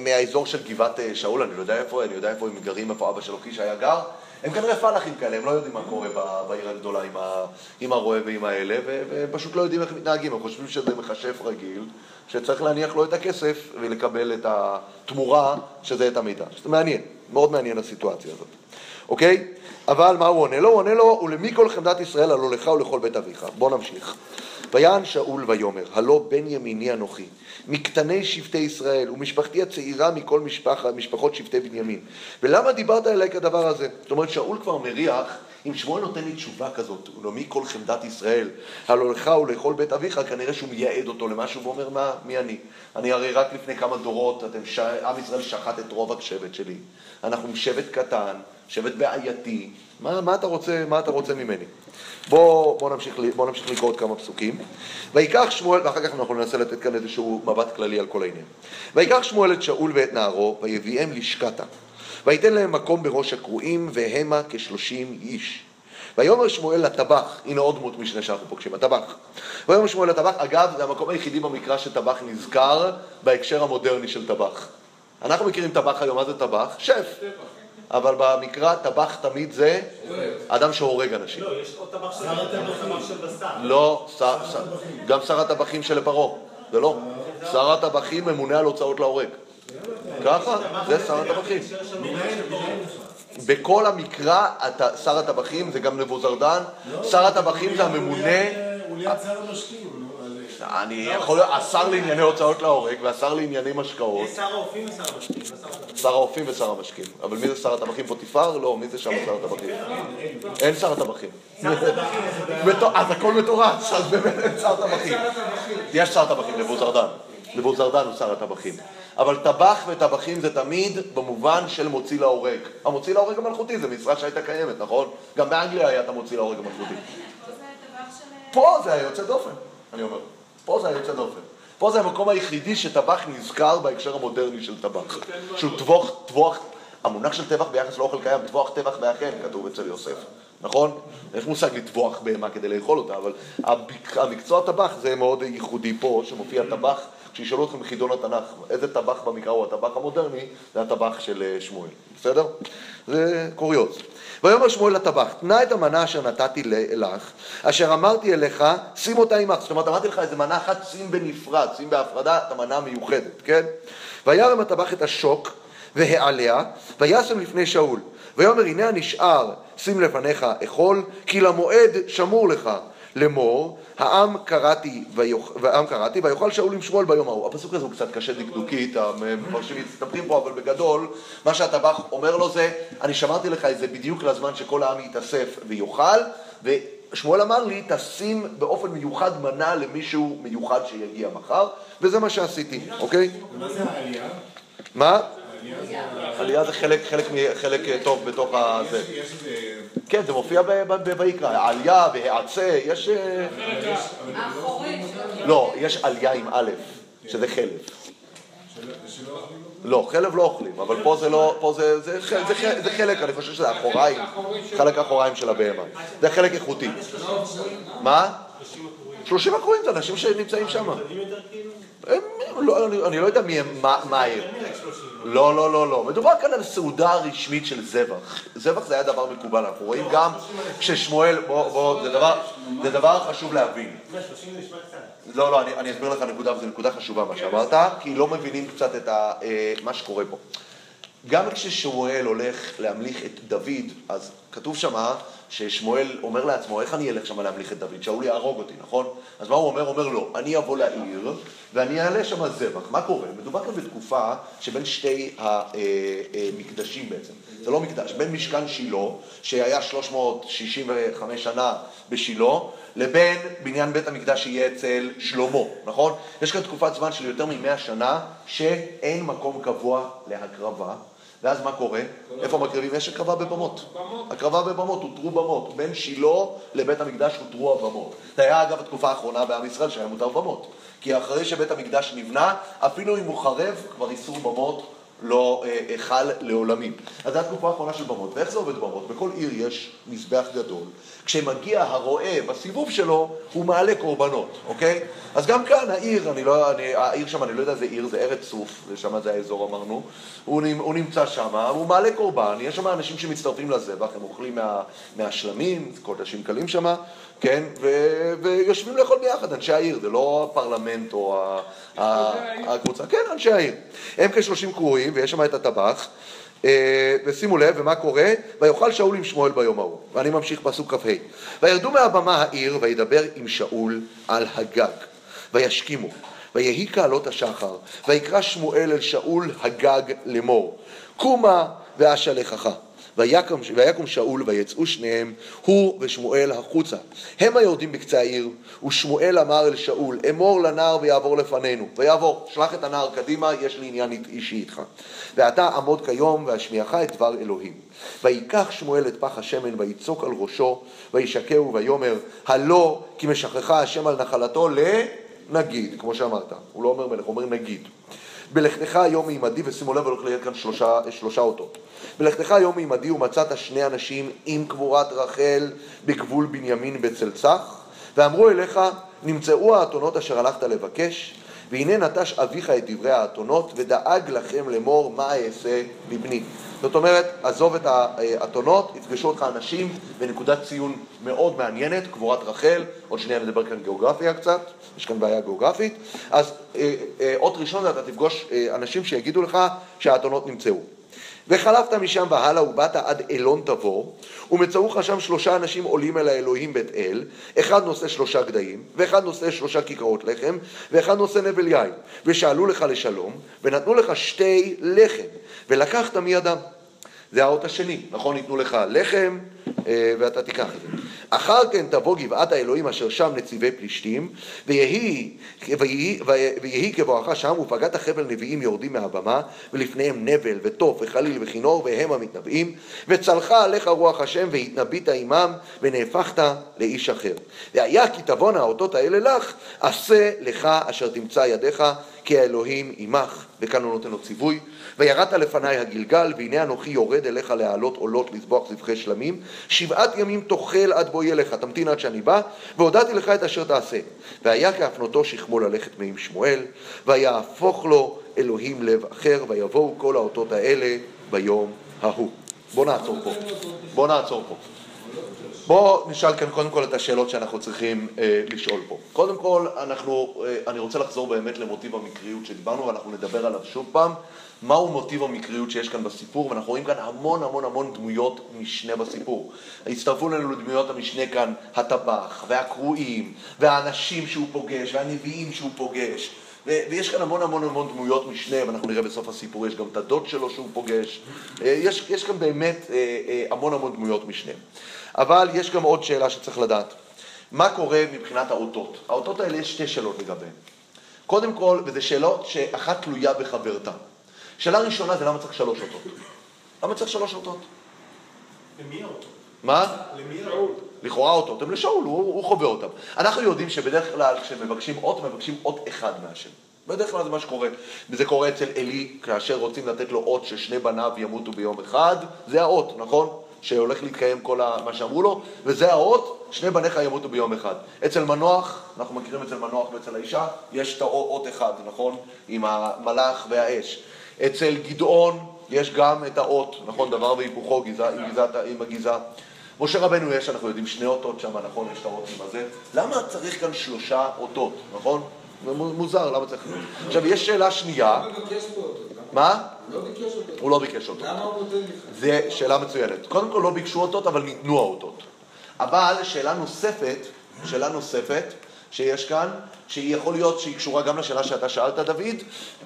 מהאזור של גבעת אה, שאול, אני לא יודע איפה, אני יודע איפה הם גרים, איפה אבא שלו קיש היה גר, הם כנראה פלאחים כאלה, הם לא יודעים מה קורה בעיר הגדולה עם, עם הרועה ועם האלה, ופשוט לא יודעים איך מתנהגים, הם חושבים שזה מכשף רגיל, שצריך להניח לו את הכסף ולקבל את התמורה, שזה את המידע. זה מעניין, מאוד מעניין הסיטואציה הזאת. אוקיי? אבל מה הוא עונה לו? הוא עונה לו, ולמי כל חמדת ישראל הלא לך ולכל בית אביך. בוא נמשיך. ויען שאול ויאמר, הלא בן ימיני אנוכי, מקטני שבטי ישראל, ומשפחתי הצעירה מכל משפח, משפחות שבטי בנימין. ולמה דיברת אליי כדבר הזה? זאת אומרת, שאול כבר מריח, אם שמואל נותן לי תשובה כזאת, ולמי כל חמדת ישראל, הלא לך ולכל בית אביך, כנראה שהוא מייעד אותו למשהו ואומר, מה, מי אני? אני הרי רק לפני כמה דורות, אתם, ש... עם ישראל שחט את רוב השבט שלי. אנחנו שבט קטן, שבט בעייתי, מה, מה, אתה, רוצה, מה אתה רוצה ממני? בוא, בוא, נמשיך, בוא נמשיך לקרוא עוד כמה פסוקים. ויקח שמואל, ואחר כך אנחנו ננסה לתת כאן איזשהו מבט כללי על כל העניין. ויקח שמואל את שאול ואת נערו, ויביאם לשקתה. ויתן להם מקום בראש הקרואים, והמה כשלושים איש. ויאמר שמואל לטבח, הנה עוד דמות משנה שאנחנו פוגשים, הטבח. ויאמר שמואל לטבח, אגב, זה המקום היחידי במקרא שטבח נזכר בהקשר המודרני של טבח. אנחנו מכירים טבח היום, מה זה טבח? שף. אבל במקרא טבח תמיד זה אדם שהורג אנשים. לא, יש עוד טבח של בשר. לא, גם שר הטבחים של פרעה, זה לא. שר הטבחים ממונה על הוצאות להורג. ככה, זה שר הטבחים. בכל המקרא, שר הטבחים זה גם נבוזרדן, שר הטבחים זה הממונה, הוא ליד שר המשקים, נו, על- אני יכול להיות, השר לענייני הוצאות להורג והשר לענייני משקאות, יש שר האופים ושר המשקים, לא שר הטבחים. האופים ושר המשקים. אבל מי זה שר הטבחים פוטיפר? לא, מי זה שם שר הטבחים? אין שר הטבחים. <laughs> אז הכל מתורץ, אז באמת אין שר טבחים. יש שר טבחים, נבוזרדן. נבוזרדן הוא שר הטבחים. אבל טבח וטבחים זה תמיד במובן של מוציא להורג. המוציא להורג המלכותי זה משרה שהייתה קיימת, נכון? גם באנגליה היה את המוציא להורג המלכותי. פה זה היה יוצא דופן, אני אומר. פה זה היה יוצא דופן. פה זה המקום היחידי שטבח נזכר בהקשר המודרני של טבח. שהוא טבוח, טבוח, המונח של טבח ביחס לאוכל קיים, טבוח טבח באחיהם, כתוב אצל יוסף, נכון? יש מושג לטבוח בהמה כדי לאכול אותה, אבל המקצוע טבח זה מאוד ייחודי פה, שמופיע טבח, כשישאלו אתכם בחידון התנ"ך, איזה טבח במקרא הוא הטבח המודרני, זה הטבח של אה, שמואל, בסדר? זה קוריוז. ויאמר שמואל לטבח, תנה את המנה אשר נתתי לך, אשר אמרתי אליך, שים אותה עמך. זאת אומרת, אמרתי לך איזה מנה אחת, שים בנפרד, שים בהפרדה את המנה המיוחדת, כן? וירם הטבח את השוק והעליה, וישם לפני שאול. ויאמר הנה הנשאר, שים לפניך אכול, כי למועד שמור לך. לאמור, העם קראתי, ויאכל שאול עם שמואל ביום ההוא. הפסוק הזה הוא קצת קשה דקדוקית, המפרשים מסתבכים פה, אבל בגדול, מה שהטבח אומר לו זה, אני שמרתי לך את זה בדיוק לזמן שכל העם יתאסף ויאכל, ושמואל אמר לי, תשים באופן מיוחד מנה למישהו מיוחד שיגיע מחר, וזה מה שעשיתי, אוקיי? מה זה העלייה? מה? עלייה זה חלק, חלק, חלק אה, טוב בתוך הזה. כן, זה מופיע ב- ב- ב- ויקרא, עלייה והעצה, יש... אה, לא- יש עלייה עם א', שזה חלב. לא, חלב לא אוכלים, אבל פה זה לא, פה זה, זה, זה, זה, זה, חלק, אני חושב שזה אחוריים, חלק האחוריים של הבהמה. זה חלק איכותי. מה? 30 הקרואים זה אנשים שנמצאים שם. ילדים יותר כאילו? לא, אני, לא יודע מי הם, מה, הם. אני רק 30. לא, לא, לא, לא. מדובר כאן על סעודה רשמית של זבח. זבח זה היה דבר מקובל, אנחנו רואים גם כששמואל, בוא, זה דבר, חשוב להבין. 130 זה נשמע קצת. לא, לא, אני, אסביר לך נקודה, וזו נקודה חשובה מה שאמרת, כי לא מבינים קצת את אה, מה שקורה פה. גם כששמואל הולך להמליך את דוד, אז כתוב שמה ששמואל אומר לעצמו, איך אני אלך שמה להמליך את דוד? שאול יהרוג אותי, נכון? אז מה הוא אומר? אומר לו, אני אבוא לעיר ואני אעלה שמה זבח. מה קורה? מדובר כאן בתקופה שבין שתי המקדשים בעצם. זה לא מקדש, בין משכן שילה, שהיה 365 שנה בשילה, לבין בניין בית המקדש שיהיה אצל שלמה, נכון? יש כאן תקופת זמן של יותר ממאה שנה שאין מקום קבוע להקרבה, ואז מה קורה? איפה מקריבים? יש הקרבה בבמות. הקרבה בבמות, הותרו במות. בין שילה לבית המקדש הותרו הבמות. זה היה אגב התקופה האחרונה בעם ישראל שהיה מותר במות. כי אחרי שבית המקדש נבנה, אפילו אם הוא חרב, כבר איסור במות לא אה, אה, חל לעולמים. אז זו התקופה האחרונה של במות. ואיך זה עובד במות? בכל עיר יש מזבח גדול. כשמגיע הרועה בסיבוב שלו, הוא מעלה קורבנות, אוקיי? אז גם כאן העיר, אני לא, אני, העיר שם, אני לא יודע איזה עיר, זה ארץ צוף, ושם זה האזור אמרנו, הוא, הוא נמצא שם, הוא מעלה קורבן, יש שם אנשים שמצטרפים לזבח, הם אוכלים מה, מהשלמים, קודשים קלים שם, כן? ויושבים לאכול ביחד, אנשי העיר, זה לא הפרלמנט או הקבוצה, כן, אנשי העיר. הם כשלושים קרואים, ויש שם את הטבח. אה, ושימו לב, ומה קורה? ויאכל שאול עם שמואל ביום ההוא. ואני ממשיך פסוק כ"ה. וירדו מהבמה העיר, וידבר עם שאול על הגג. וישכימו. ויהי כעלות השחר. ויקרא שמואל אל שאול הגג לאמור. קומה ואשלחך. ויקם, ויקום שאול ויצאו שניהם, הוא ושמואל החוצה. הם היורדים בקצה העיר, ושמואל אמר אל שאול, אמור לנער ויעבור לפנינו. ויעבור, שלח את הנער קדימה, יש לי עניין אישי איתך. ואתה עמוד כיום ואשמיעך את דבר אלוהים. ויקח שמואל את פח השמן ויצוק על ראשו, וישקהו ויאמר, הלא כי משכחה השם על נחלתו לנגיד, כמו שאמרת. הוא לא אומר מלך, הוא אומר נגיד. בלכתך היום מעמדי, ושימו לב, הולך להיות כאן שלושה, שלושה אותות. בלכתך היום מעמדי ומצאת שני אנשים עם קבורת רחל בגבול בנימין בצל צח, ואמרו אליך, נמצאו האתונות אשר הלכת לבקש, והנה נטש אביך את דברי האתונות, ודאג לכם לאמור מה אעשה לבני. זאת אומרת, עזוב את האתונות, יפגשו אותך אנשים בנקודת ציון מאוד מעניינת, קבורת רחל, עוד שנייה נדבר כאן גיאוגרפיה קצת, יש כאן בעיה גיאוגרפית, אז אה, אה, אות ראשון אתה תפגוש אה, אנשים שיגידו לך שהאתונות נמצאו. וחלפת משם והלאה ובאת עד אילון תבור, ומצאוך שם שלושה אנשים עולים אל האלוהים בית אל, אחד נושא שלושה גדיים, ואחד נושא שלושה כיכרות לחם, ואחד נושא נבל יין, ושאלו לך לשלום, ונתנו לך שתי לחם, ולקחת מידם. זה האות השני, נכון? ייתנו לך לחם אה, ואתה תיקח את זה. אחר כן תבוא גבעת האלוהים אשר שם נציבי פלישתים, ויהי, ויהי, ויהי כבואך שם, ופגעת חבל נביאים יורדים מהבמה, ולפניהם נבל ותוף וחליל וכינור, והם המתנבאים, וצלחה עליך רוח השם, והתנבאת עמם, ונהפכת לאיש אחר. והיה כי תבואנה האותות האלה לך, עשה לך אשר תמצא ידיך, כי האלוהים עמך, וכאן הוא נותן לו ציווי, וירדת לפניי הגלגל, והנה אנוכי יורד אליך להעלות עולות לזבוח זבחי שלמים, שבעת ימים תאכל עד בואי אליך, תמתין עד שאני בא, והודעתי לך את אשר תעשה. והיה כהפנותו שכמו ללכת מעם שמואל, ויהפוך לו אלוהים לב אחר, ויבואו כל האותות האלה ביום ההוא. בוא נעצור פה. בוא נעצור פה. בואו נשאל כאן קודם כל את השאלות שאנחנו צריכים אה, לשאול פה. קודם כל, אנחנו, אה, אני רוצה לחזור באמת למוטיב המקריות שדיברנו, ואנחנו נדבר עליו שוב פעם. מהו מוטיב המקריות שיש כאן בסיפור, ואנחנו רואים כאן המון המון המון דמויות משנה בסיפור. הצטרפו לנו לדמויות המשנה כאן הטבח, והקרואים, והאנשים שהוא פוגש, והנביאים שהוא פוגש. ויש כאן המון המון המון דמויות משנה, ואנחנו נראה בסוף הסיפור, יש גם את הדוד שלו שהוא פוגש. אה, יש, יש כאן באמת אה, אה, המון המון דמויות משנה. אבל יש גם עוד שאלה שצריך לדעת. מה קורה מבחינת האותות? האותות האלה יש שתי שאלות לגביהן. קודם כל, וזה שאלות שאחת תלויה בחברתה. שאלה ראשונה זה למה צריך שלוש אותות. למה צריך שלוש אותות? למי האותו? מה? למי האותו? לכאורה אותות הם לשאול, הוא, הוא חווה אותם. אנחנו יודעים שבדרך כלל כשמבקשים אות, מבקשים אות אחד מהשם. בדרך כלל זה מה שקורה. וזה קורה אצל עלי, כאשר רוצים לתת לו אות ששני בניו ימותו ביום אחד, זה האות, נכון? שהולך להתקיים כל ה- מה שאמרו לו, וזה האות, שני בניך ימותו ביום אחד. אצל מנוח, אנחנו מכירים אצל מנוח ואצל האישה, יש את האות אחד, נכון? עם המלאך והאש. אצל גדעון יש גם את האות, נכון? דבר והיפוכו, גזע, עם, גזע, עם הגזע. משה רבנו יש, אנחנו יודעים, שני אותות שם, נכון? יש את האות עם הזה. למה צריך כאן שלושה אותות, נכון? זה מו- מוזר, למה צריך... עכשיו, יש שאלה שנייה. למה? מה? הוא לא ביקש. הוא לא ביקש אותו. למה הוא נותן לך? זה שאלה מצוינת. קודם כל לא ביקשו אותות, אבל ניתנו האותות. אבל שאלה נוספת, שאלה נוספת שיש כאן, שהיא יכול להיות שהיא קשורה גם לשאלה שאתה שאלת, דוד,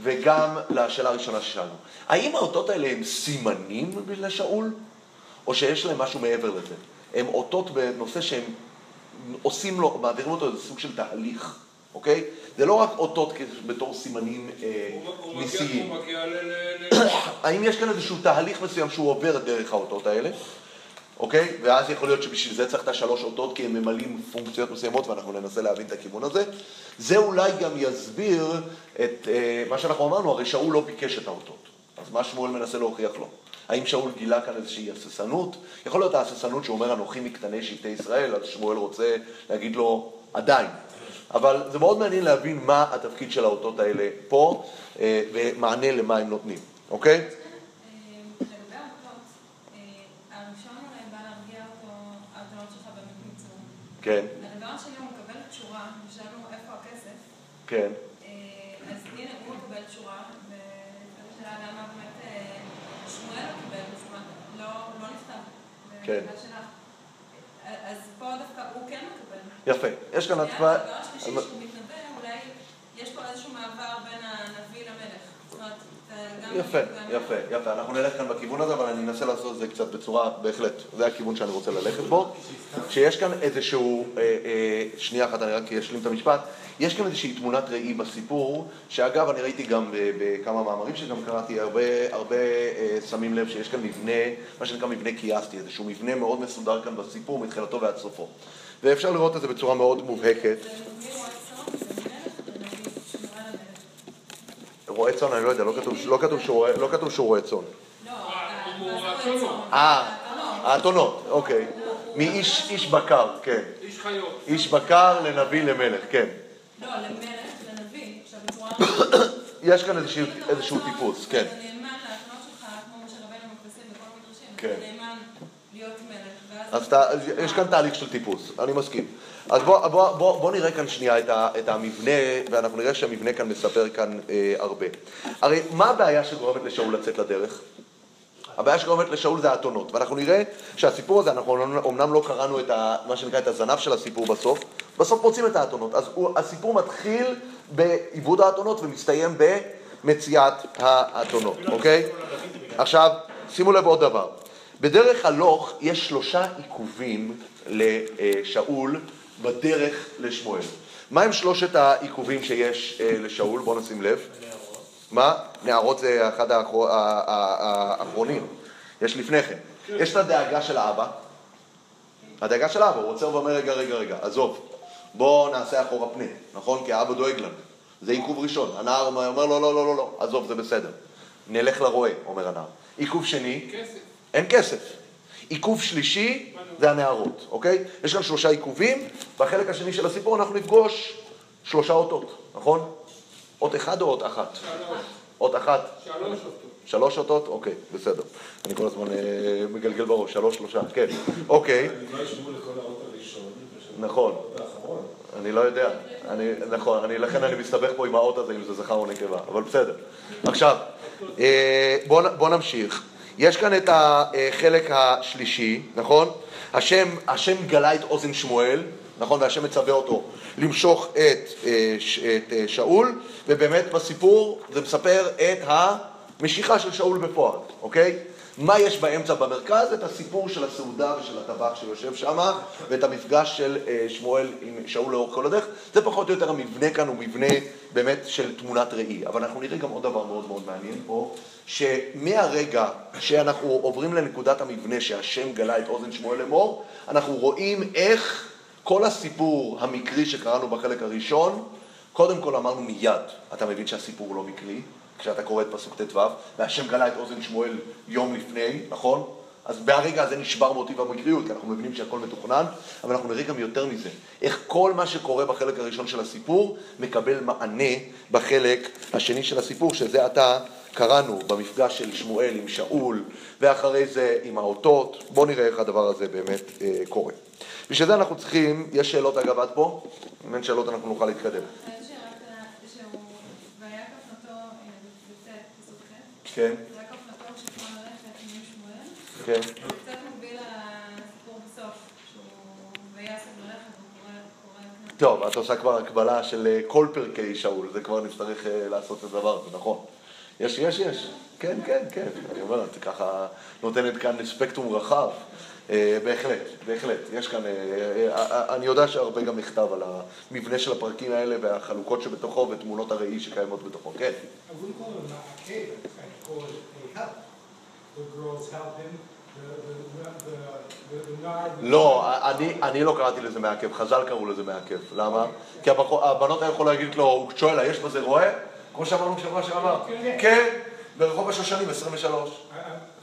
וגם לשאלה הראשונה ששאלנו. האם האותות האלה הם סימנים לשאול, או שיש להם משהו מעבר לזה? הם אותות בנושא שהם עושים לו, מעבירים אותו איזה סוג של תהליך, אוקיי? זה לא רק אותות בתור סימנים ניסיים. האם יש כאן איזשהו תהליך מסוים שהוא עובר דרך האותות האלה, אוקיי? ואז יכול להיות שבשביל זה צריך את השלוש אותות כי הם ממלאים פונקציות מסוימות ואנחנו ננסה להבין את הכיוון הזה. זה אולי גם יסביר את אה, מה שאנחנו אמרנו, הרי שאול לא ביקש את האותות. אז מה שמואל מנסה להוכיח לו? האם שאול גילה כאן איזושהי הססנות? יכול להיות ההססנות שהוא אומר אנוכי מקטני שבטי ישראל, אז שמואל רוצה להגיד לו עדיין. אבל זה מאוד מעניין להבין מה התפקיד של האותות האלה פה, אה, ומענה למה הם נותנים, אוקיי? לגבי האותות, אה, הראשון אולי בא להרגיע אותו, האתונות שלך באמת נמצאו. כן, הדבר השני, הוא מקבל תשורה, ושאלנו איפה הכסף, כן. אה, אז הנה, הוא מקבל תשורה, וזו השאלה למה באמת אה, שמואל קיבל, זאת אומרת, לא לא נכתב. כן. אז פה דווקא הוא כן מקבל. יפה. יש כאן הדבר הצבעה... השלישי שהוא מתנבא, אולי יש פה איזשהו מעבר בין הנביא למלך. זאת אומרת, זה גם... יפה, יפה, יפה. אנחנו נלך כאן בכיוון הזה, אבל אני אנסה לעשות את זה קצת בצורה, בהחלט, זה הכיוון שאני רוצה ללכת בו. שיש כאן איזשהו, אה, אה, שנייה אחת, אני רק אשלים את המשפט. יש כאן איזושהי תמונת ראי בסיפור, שאגב, אני ראיתי גם בכמה מאמרים שגם קראתי, הרבה, הרבה אה, שמים לב שיש כאן מבנה, מה שנקרא מבנה קיאסטי, איזשהו מבנה מאוד מסודר כאן בסיפור, מתחילתו ועד סופו. ואפשר לראות את זה בצורה מאוד מובהקת. זה נביא רואה צאן, זה מלך ונביא שמירה למלך. רועה צאן, אני לא יודע, לא כתוב, לא שהוא רועה- לא שהוא רועה צאן. לא, הוא זה האתונות. צאן? אה, האתונות. אוקיי. מאיש איש בקר, כן. איש חיות. איש בקר לנביא למלך, כן. לא, למלך, לנביא. עכשיו, בצורה... <coughs> יש כאן איזשהו, טיפוס, כן. אתה נאמן לאתונות שלך, כמו משה רבנו בכל המדרשים. כן. אתה נאמן להיות מלך. ואז... אז אתה, יש כאן תהליך של טיפוס, אני מסכים. אז בוא, בוא, בוא, בוא נראה כאן שנייה את, ה, את המבנה, ואנחנו נראה שהמבנה כאן מספר כאן אה, הרבה. הרי מה הבעיה שגורמת לשאול לצאת לדרך? הבעיה שגורמת לשאול זה האתונות, ואנחנו נראה שהסיפור הזה, אנחנו אומנם לא קראנו את ה, מה שנקרא את הזנב של הסיפור בסוף, בסוף מוצאים את האתונות. אז הוא, הסיפור מתחיל בעיבוד האתונות ומסתיים במציאת האתונות, אוקיי? עכשיו, שימו לב עוד דבר. בדרך הלוך יש שלושה עיכובים לשאול בדרך לשמואל. מה הם שלושת העיכובים שיש אה, לשאול? בואו נשים לב. מה? נערות זה אחד האחרונים. יש לפני כן. יש את הדאגה של האבא. הדאגה של האבא, הוא עוצר ואומר, רגע, רגע, רגע, עזוב, בוא נעשה אחורה פנה, נכון? כי האבא דואג לנו. זה עיכוב ראשון. הנער אומר, לא, לא, לא, לא, לא, עזוב, זה בסדר. נלך לרועה, אומר הנער. עיכוב שני, כסף. אין כסף. עיכוב שלישי זה הנערות, אוקיי? יש כאן שלושה עיכובים, בחלק השני של הסיפור אנחנו נפגוש שלושה אותות, נכון? אות אחד או אות אחת? שלוש. אות אחת? שלוש אותו. שלוש אותות? אוקיי, בסדר. אני כל הזמן אה, מגלגל בראש, שלוש, שלושה, כן. אוקיי, לא נכון. אני לא יודע. אני, נכון, אני, לכן אני מסתבך פה עם האות הזה, אם זה זכר או נקבה, אבל בסדר. עכשיו, אה, בואו בוא נמשיך. יש כאן את החלק השלישי, נכון? השם, השם גלה את אוזן שמואל, נכון? והשם מצווה אותו למשוך את, אה, את אה, שאול, ובאמת בסיפור זה מספר את המשיכה של שאול בפועל, אוקיי? מה יש באמצע במרכז? את הסיפור של הסעודה ושל הטבח שיושב שם, ואת המפגש של אה, שמואל עם שאול לאורך כל הדרך. זה פחות או יותר המבנה כאן הוא מבנה באמת של תמונת ראי. אבל אנחנו נראה גם עוד דבר מאוד מאוד מעניין פה, שמהרגע שאנחנו עוברים לנקודת המבנה שהשם גלה את אוזן שמואל לאמור, אנחנו רואים איך כל הסיפור המקרי שקראנו בחלק הראשון, קודם כל אמרנו מיד, אתה מבין שהסיפור לא מקרי, כשאתה קורא את פסוק ט"ו, והשם גלה את אוזן שמואל יום לפני, נכון? אז מהרגע הזה נשבר מוטיב המקריות, כי אנחנו מבינים שהכל מתוכנן, אבל אנחנו נראה גם יותר מזה. איך כל מה שקורה בחלק הראשון של הסיפור מקבל מענה בחלק השני של הסיפור, שזה עתה קראנו במפגש של שמואל עם שאול, ואחרי זה עם האותות. בואו נראה איך הדבר הזה באמת אה, קורה. בשביל זה אנחנו צריכים, יש שאלות אגב עד פה? אם אין שאלות אנחנו נוכל להתקדם. אז שאלה קטנה, שהוא, ויקף נתו, הנה, בצאת, פסוק ח', כן, ללכת עם שמואל, כן. זה קצת מקביל לסיפור בסוף, שהוא ויעשב ללכת, והוא קורא, קורא את טוב, את עושה כבר הקבלה של אה, כל פרקי שאול, זה כבר נצטרך אה, לעשות את הדבר הזה, נכון. יש, יש, יש. כן, כן, כן. אני אומר, את ככה נותנת כאן ספקטרום רחב. אה, בהחלט, בהחלט. יש כאן, אני יודע שהרבה גם נכתב על המבנה של הפרקים האלה והחלוקות שבתוכו ותמונות הראי שקיימות בתוכו. כן. I wouldn't call it a hut. The girls help him. לא, אני, לא קראתי לזה מעכב, חז"ל קראו לזה מעכב. למה? כי הבנות היו יכולות להגיד לו, הוא שואל, יש בזה רועה? כמו שאמרנו בשבוע שעבר. כן. כן, ברחוב השושנים, 23. I,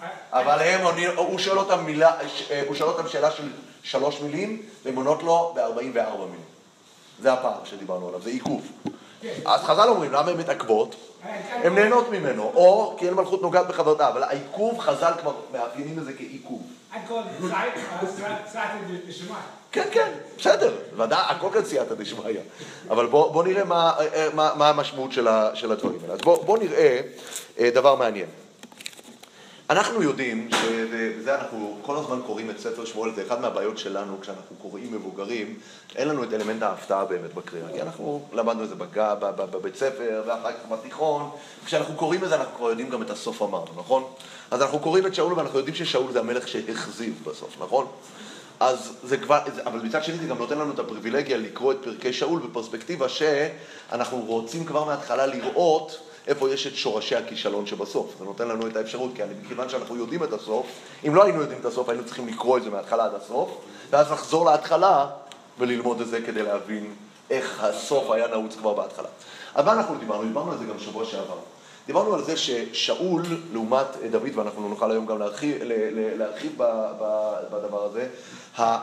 I, I, אבל הם, עונים- הוא שואל אותם מילה, ש- אה, הוא שואל אותם שאלה של שלוש מילים, והן עונות לו ב-44 מילים. זה הפער שדיברנו עליו, זה עיכוב. אז חז"ל אומרים, למה הן מתעכבות? הן נהנות ממנו, או כי אין מלכות נוגעת בחברתה, אבל העיכוב, חז"ל כבר מאפיינים את זה כעיכוב. כן, כן, בסדר, ודאי, הכל כאן סייעתא דשמיא. אבל בוא, בוא נראה מה, אה, מה המשמעות של, הדברים האלה. אז בוא, בוא נראה אה, דבר מעניין. אנחנו יודעים, וזה אנחנו כל הזמן קוראים את ספר שמואל, זה אחד מהבעיות שלנו כשאנחנו קוראים מבוגרים, אין לנו את אלמנט ההפתעה באמת בקריאה, כי אנחנו למדנו את זה בג- ב- ב- בבית ספר, ואחר כך בתיכון, כשאנחנו קוראים את זה אנחנו כבר יודעים גם את הסוף אמרנו, נכון? אז אנחנו קוראים את שאול ואנחנו יודעים ששאול זה המלך שהכזיב בסוף, נכון? אז זה כבר, אבל מצד שני זה גם נותן לנו את הפריבילגיה לקרוא את פרקי שאול בפרספקטיבה שאנחנו רוצים כבר מההתחלה לראות איפה יש את שורשי הכישלון שבסוף. זה נותן לנו את האפשרות, כי מכיוון שאנחנו יודעים את הסוף, אם לא היינו יודעים את הסוף, היינו צריכים לקרוא את זה מההתחלה עד הסוף, ואז לחזור להתחלה וללמוד את זה כדי להבין איך הסוף היה נעוץ כבר בהתחלה. אז מה אנחנו דיברנו? דיברנו על זה גם שבוע שעבר. דיברנו על זה ששאול, לעומת דוד, ואנחנו נוכל היום גם להרחיב, להרחיב בדבר הזה, אה,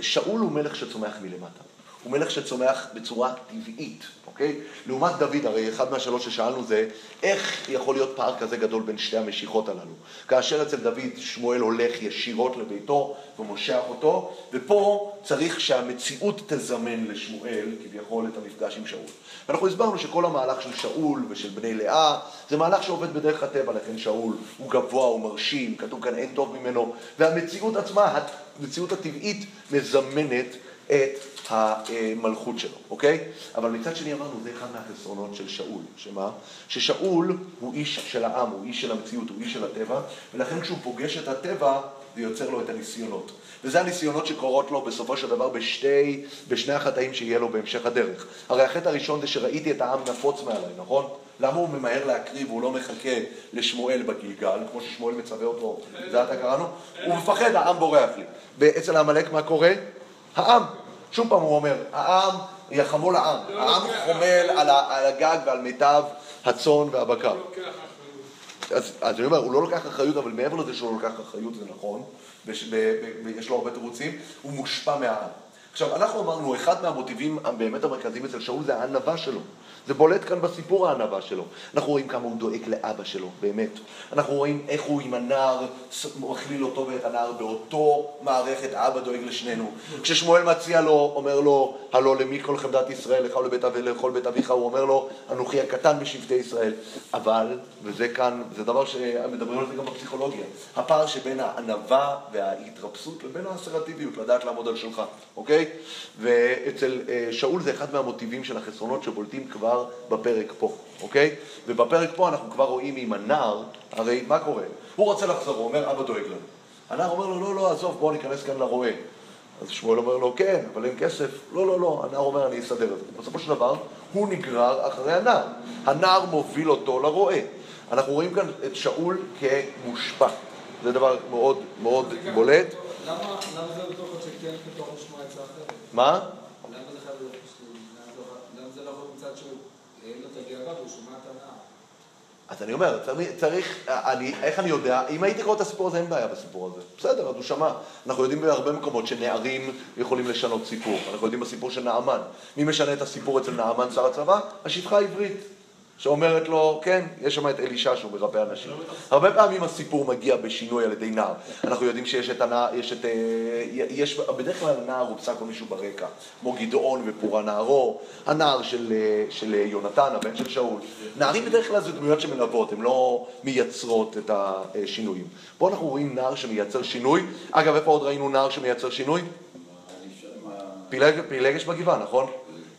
שאול הוא מלך שצומח מלמטה. הוא מלך שצומח בצורה טבעית, אוקיי? לעומת דוד, הרי אחד מהשאלות ששאלנו זה, איך יכול להיות פער כזה גדול בין שתי המשיכות הללו? כאשר אצל דוד שמואל הולך ישירות לביתו ומושך אותו, ופה צריך שהמציאות תזמן לשמואל, כביכול, את המפגש עם שאול. ואנחנו הסברנו שכל המהלך של שאול ושל בני לאה, זה מהלך שעובד בדרך הטבע, לכן שאול הוא גבוה, הוא מרשים, כתוב כאן אין טוב ממנו, והמציאות עצמה, המציאות הטבעית, מזמנת את המלכות שלו, אוקיי? אבל מצד שני אמרנו, זה אחד מהחסרונות של שאול, שמה? ששאול הוא איש של העם, הוא איש של המציאות, הוא איש של הטבע, ולכן כשהוא פוגש את הטבע, זה יוצר לו את הניסיונות. וזה הניסיונות שקורות לו בסופו של דבר בשתי, בשני החטאים שיהיה לו בהמשך הדרך. הרי החטא הראשון זה שראיתי את העם נפוץ מעליי, נכון? למה הוא ממהר להקריב והוא לא מחכה לשמואל בגלגל, כמו ששמואל מצווה אותו, זה עתה קראנו? הוא מפחד, העם בורח לי. ואצל העמלק מה קורה? העם. שוב פעם הוא אומר, העם יחמו לעם. העם חומל על הגג ועל מיטב הצאן והבקר. אחריות. אז, אז אני אומר, הוא לא לוקח אחריות, אבל מעבר לזה שהוא לא לוקח אחריות, זה נכון, ויש לו הרבה תירוצים, הוא מושפע מהעם. עכשיו, אנחנו אמרנו, אחד מהמוטיבים הבאמת המרכזיים אצל שאול זה הענווה שלו. זה בולט כאן בסיפור הענווה שלו. אנחנו רואים כמה הוא דואג לאבא שלו, באמת. אנחנו רואים איך הוא עם הנער, מכליל אותו ואת הנער באותו מערכת, האבא דואג לשנינו. כששמואל מציע לו, אומר לו, הלא למי כל חמדת ישראל, לך ולבית אבי- לכל בית אביך, הוא אומר לו, אנוכי הקטן בשבטי ישראל. אבל, וזה כאן, זה דבר שמדברים על זה גם בפסיכולוגיה, הפער שבין הענווה וההתרפסות לבין האסרטיביות, לדעת לעמוד על שלך, אוקיי? ואצל אה, שאול זה אחד מהמוטיבים של החסרונות שבולטים כבר בפרק פה, אוקיי? ובפרק פה אנחנו כבר רואים עם הנער, הרי מה קורה? הוא רוצה לחזור, הוא אומר, אבא דואג לנו. הנער אומר לו, לא, לא, עזוב, בוא ניכנס כאן לרועה. אז שמואל אומר לו, כן, אבל אין כסף. לא, לא, לא, הנער אומר, אני אסדר את זה. בסופו של דבר, הוא נגרר אחרי הנער. הנער מוביל אותו לרועה. אנחנו רואים כאן את שאול כמושפע. זה דבר מאוד מאוד בולט. למה זה יכול שכן פתאום לשמוע עצה אחרת? מה? למה זה חייב להיות פשוט? למה זה לא- למה זה לא יכול הנער. אז אני אומר, צריך אני, איך אני יודע, אם הייתי קורא את הסיפור הזה, אין בעיה בסיפור הזה. בסדר, אז הוא שמע. אנחנו יודעים בהרבה מקומות שנערים יכולים לשנות סיפור. אנחנו יודעים בסיפור של נעמן. מי משנה את הסיפור אצל נעמן, שר הצבא? השפחה העברית. שאומרת לו, כן, יש שם את אלישע שהוא מרפא אנשים. הרבה פעמים הסיפור מגיע בשינוי על ידי נער. אנחנו יודעים שיש את הנער, יש את... אה, יש, בדרך כלל הנער הוא הכל מישהו ברקע, כמו גדעון ופורה נערו, הנער של, אה, של יונתן, הבן של שאול. נערים בדרך כלל זה דמויות שמלוות, הן לא מייצרות את השינויים. פה אנחנו רואים נער שמייצר שינוי. אגב, איפה עוד ראינו נער שמייצר שינוי? פילג, פילגש בגבעה, נכון?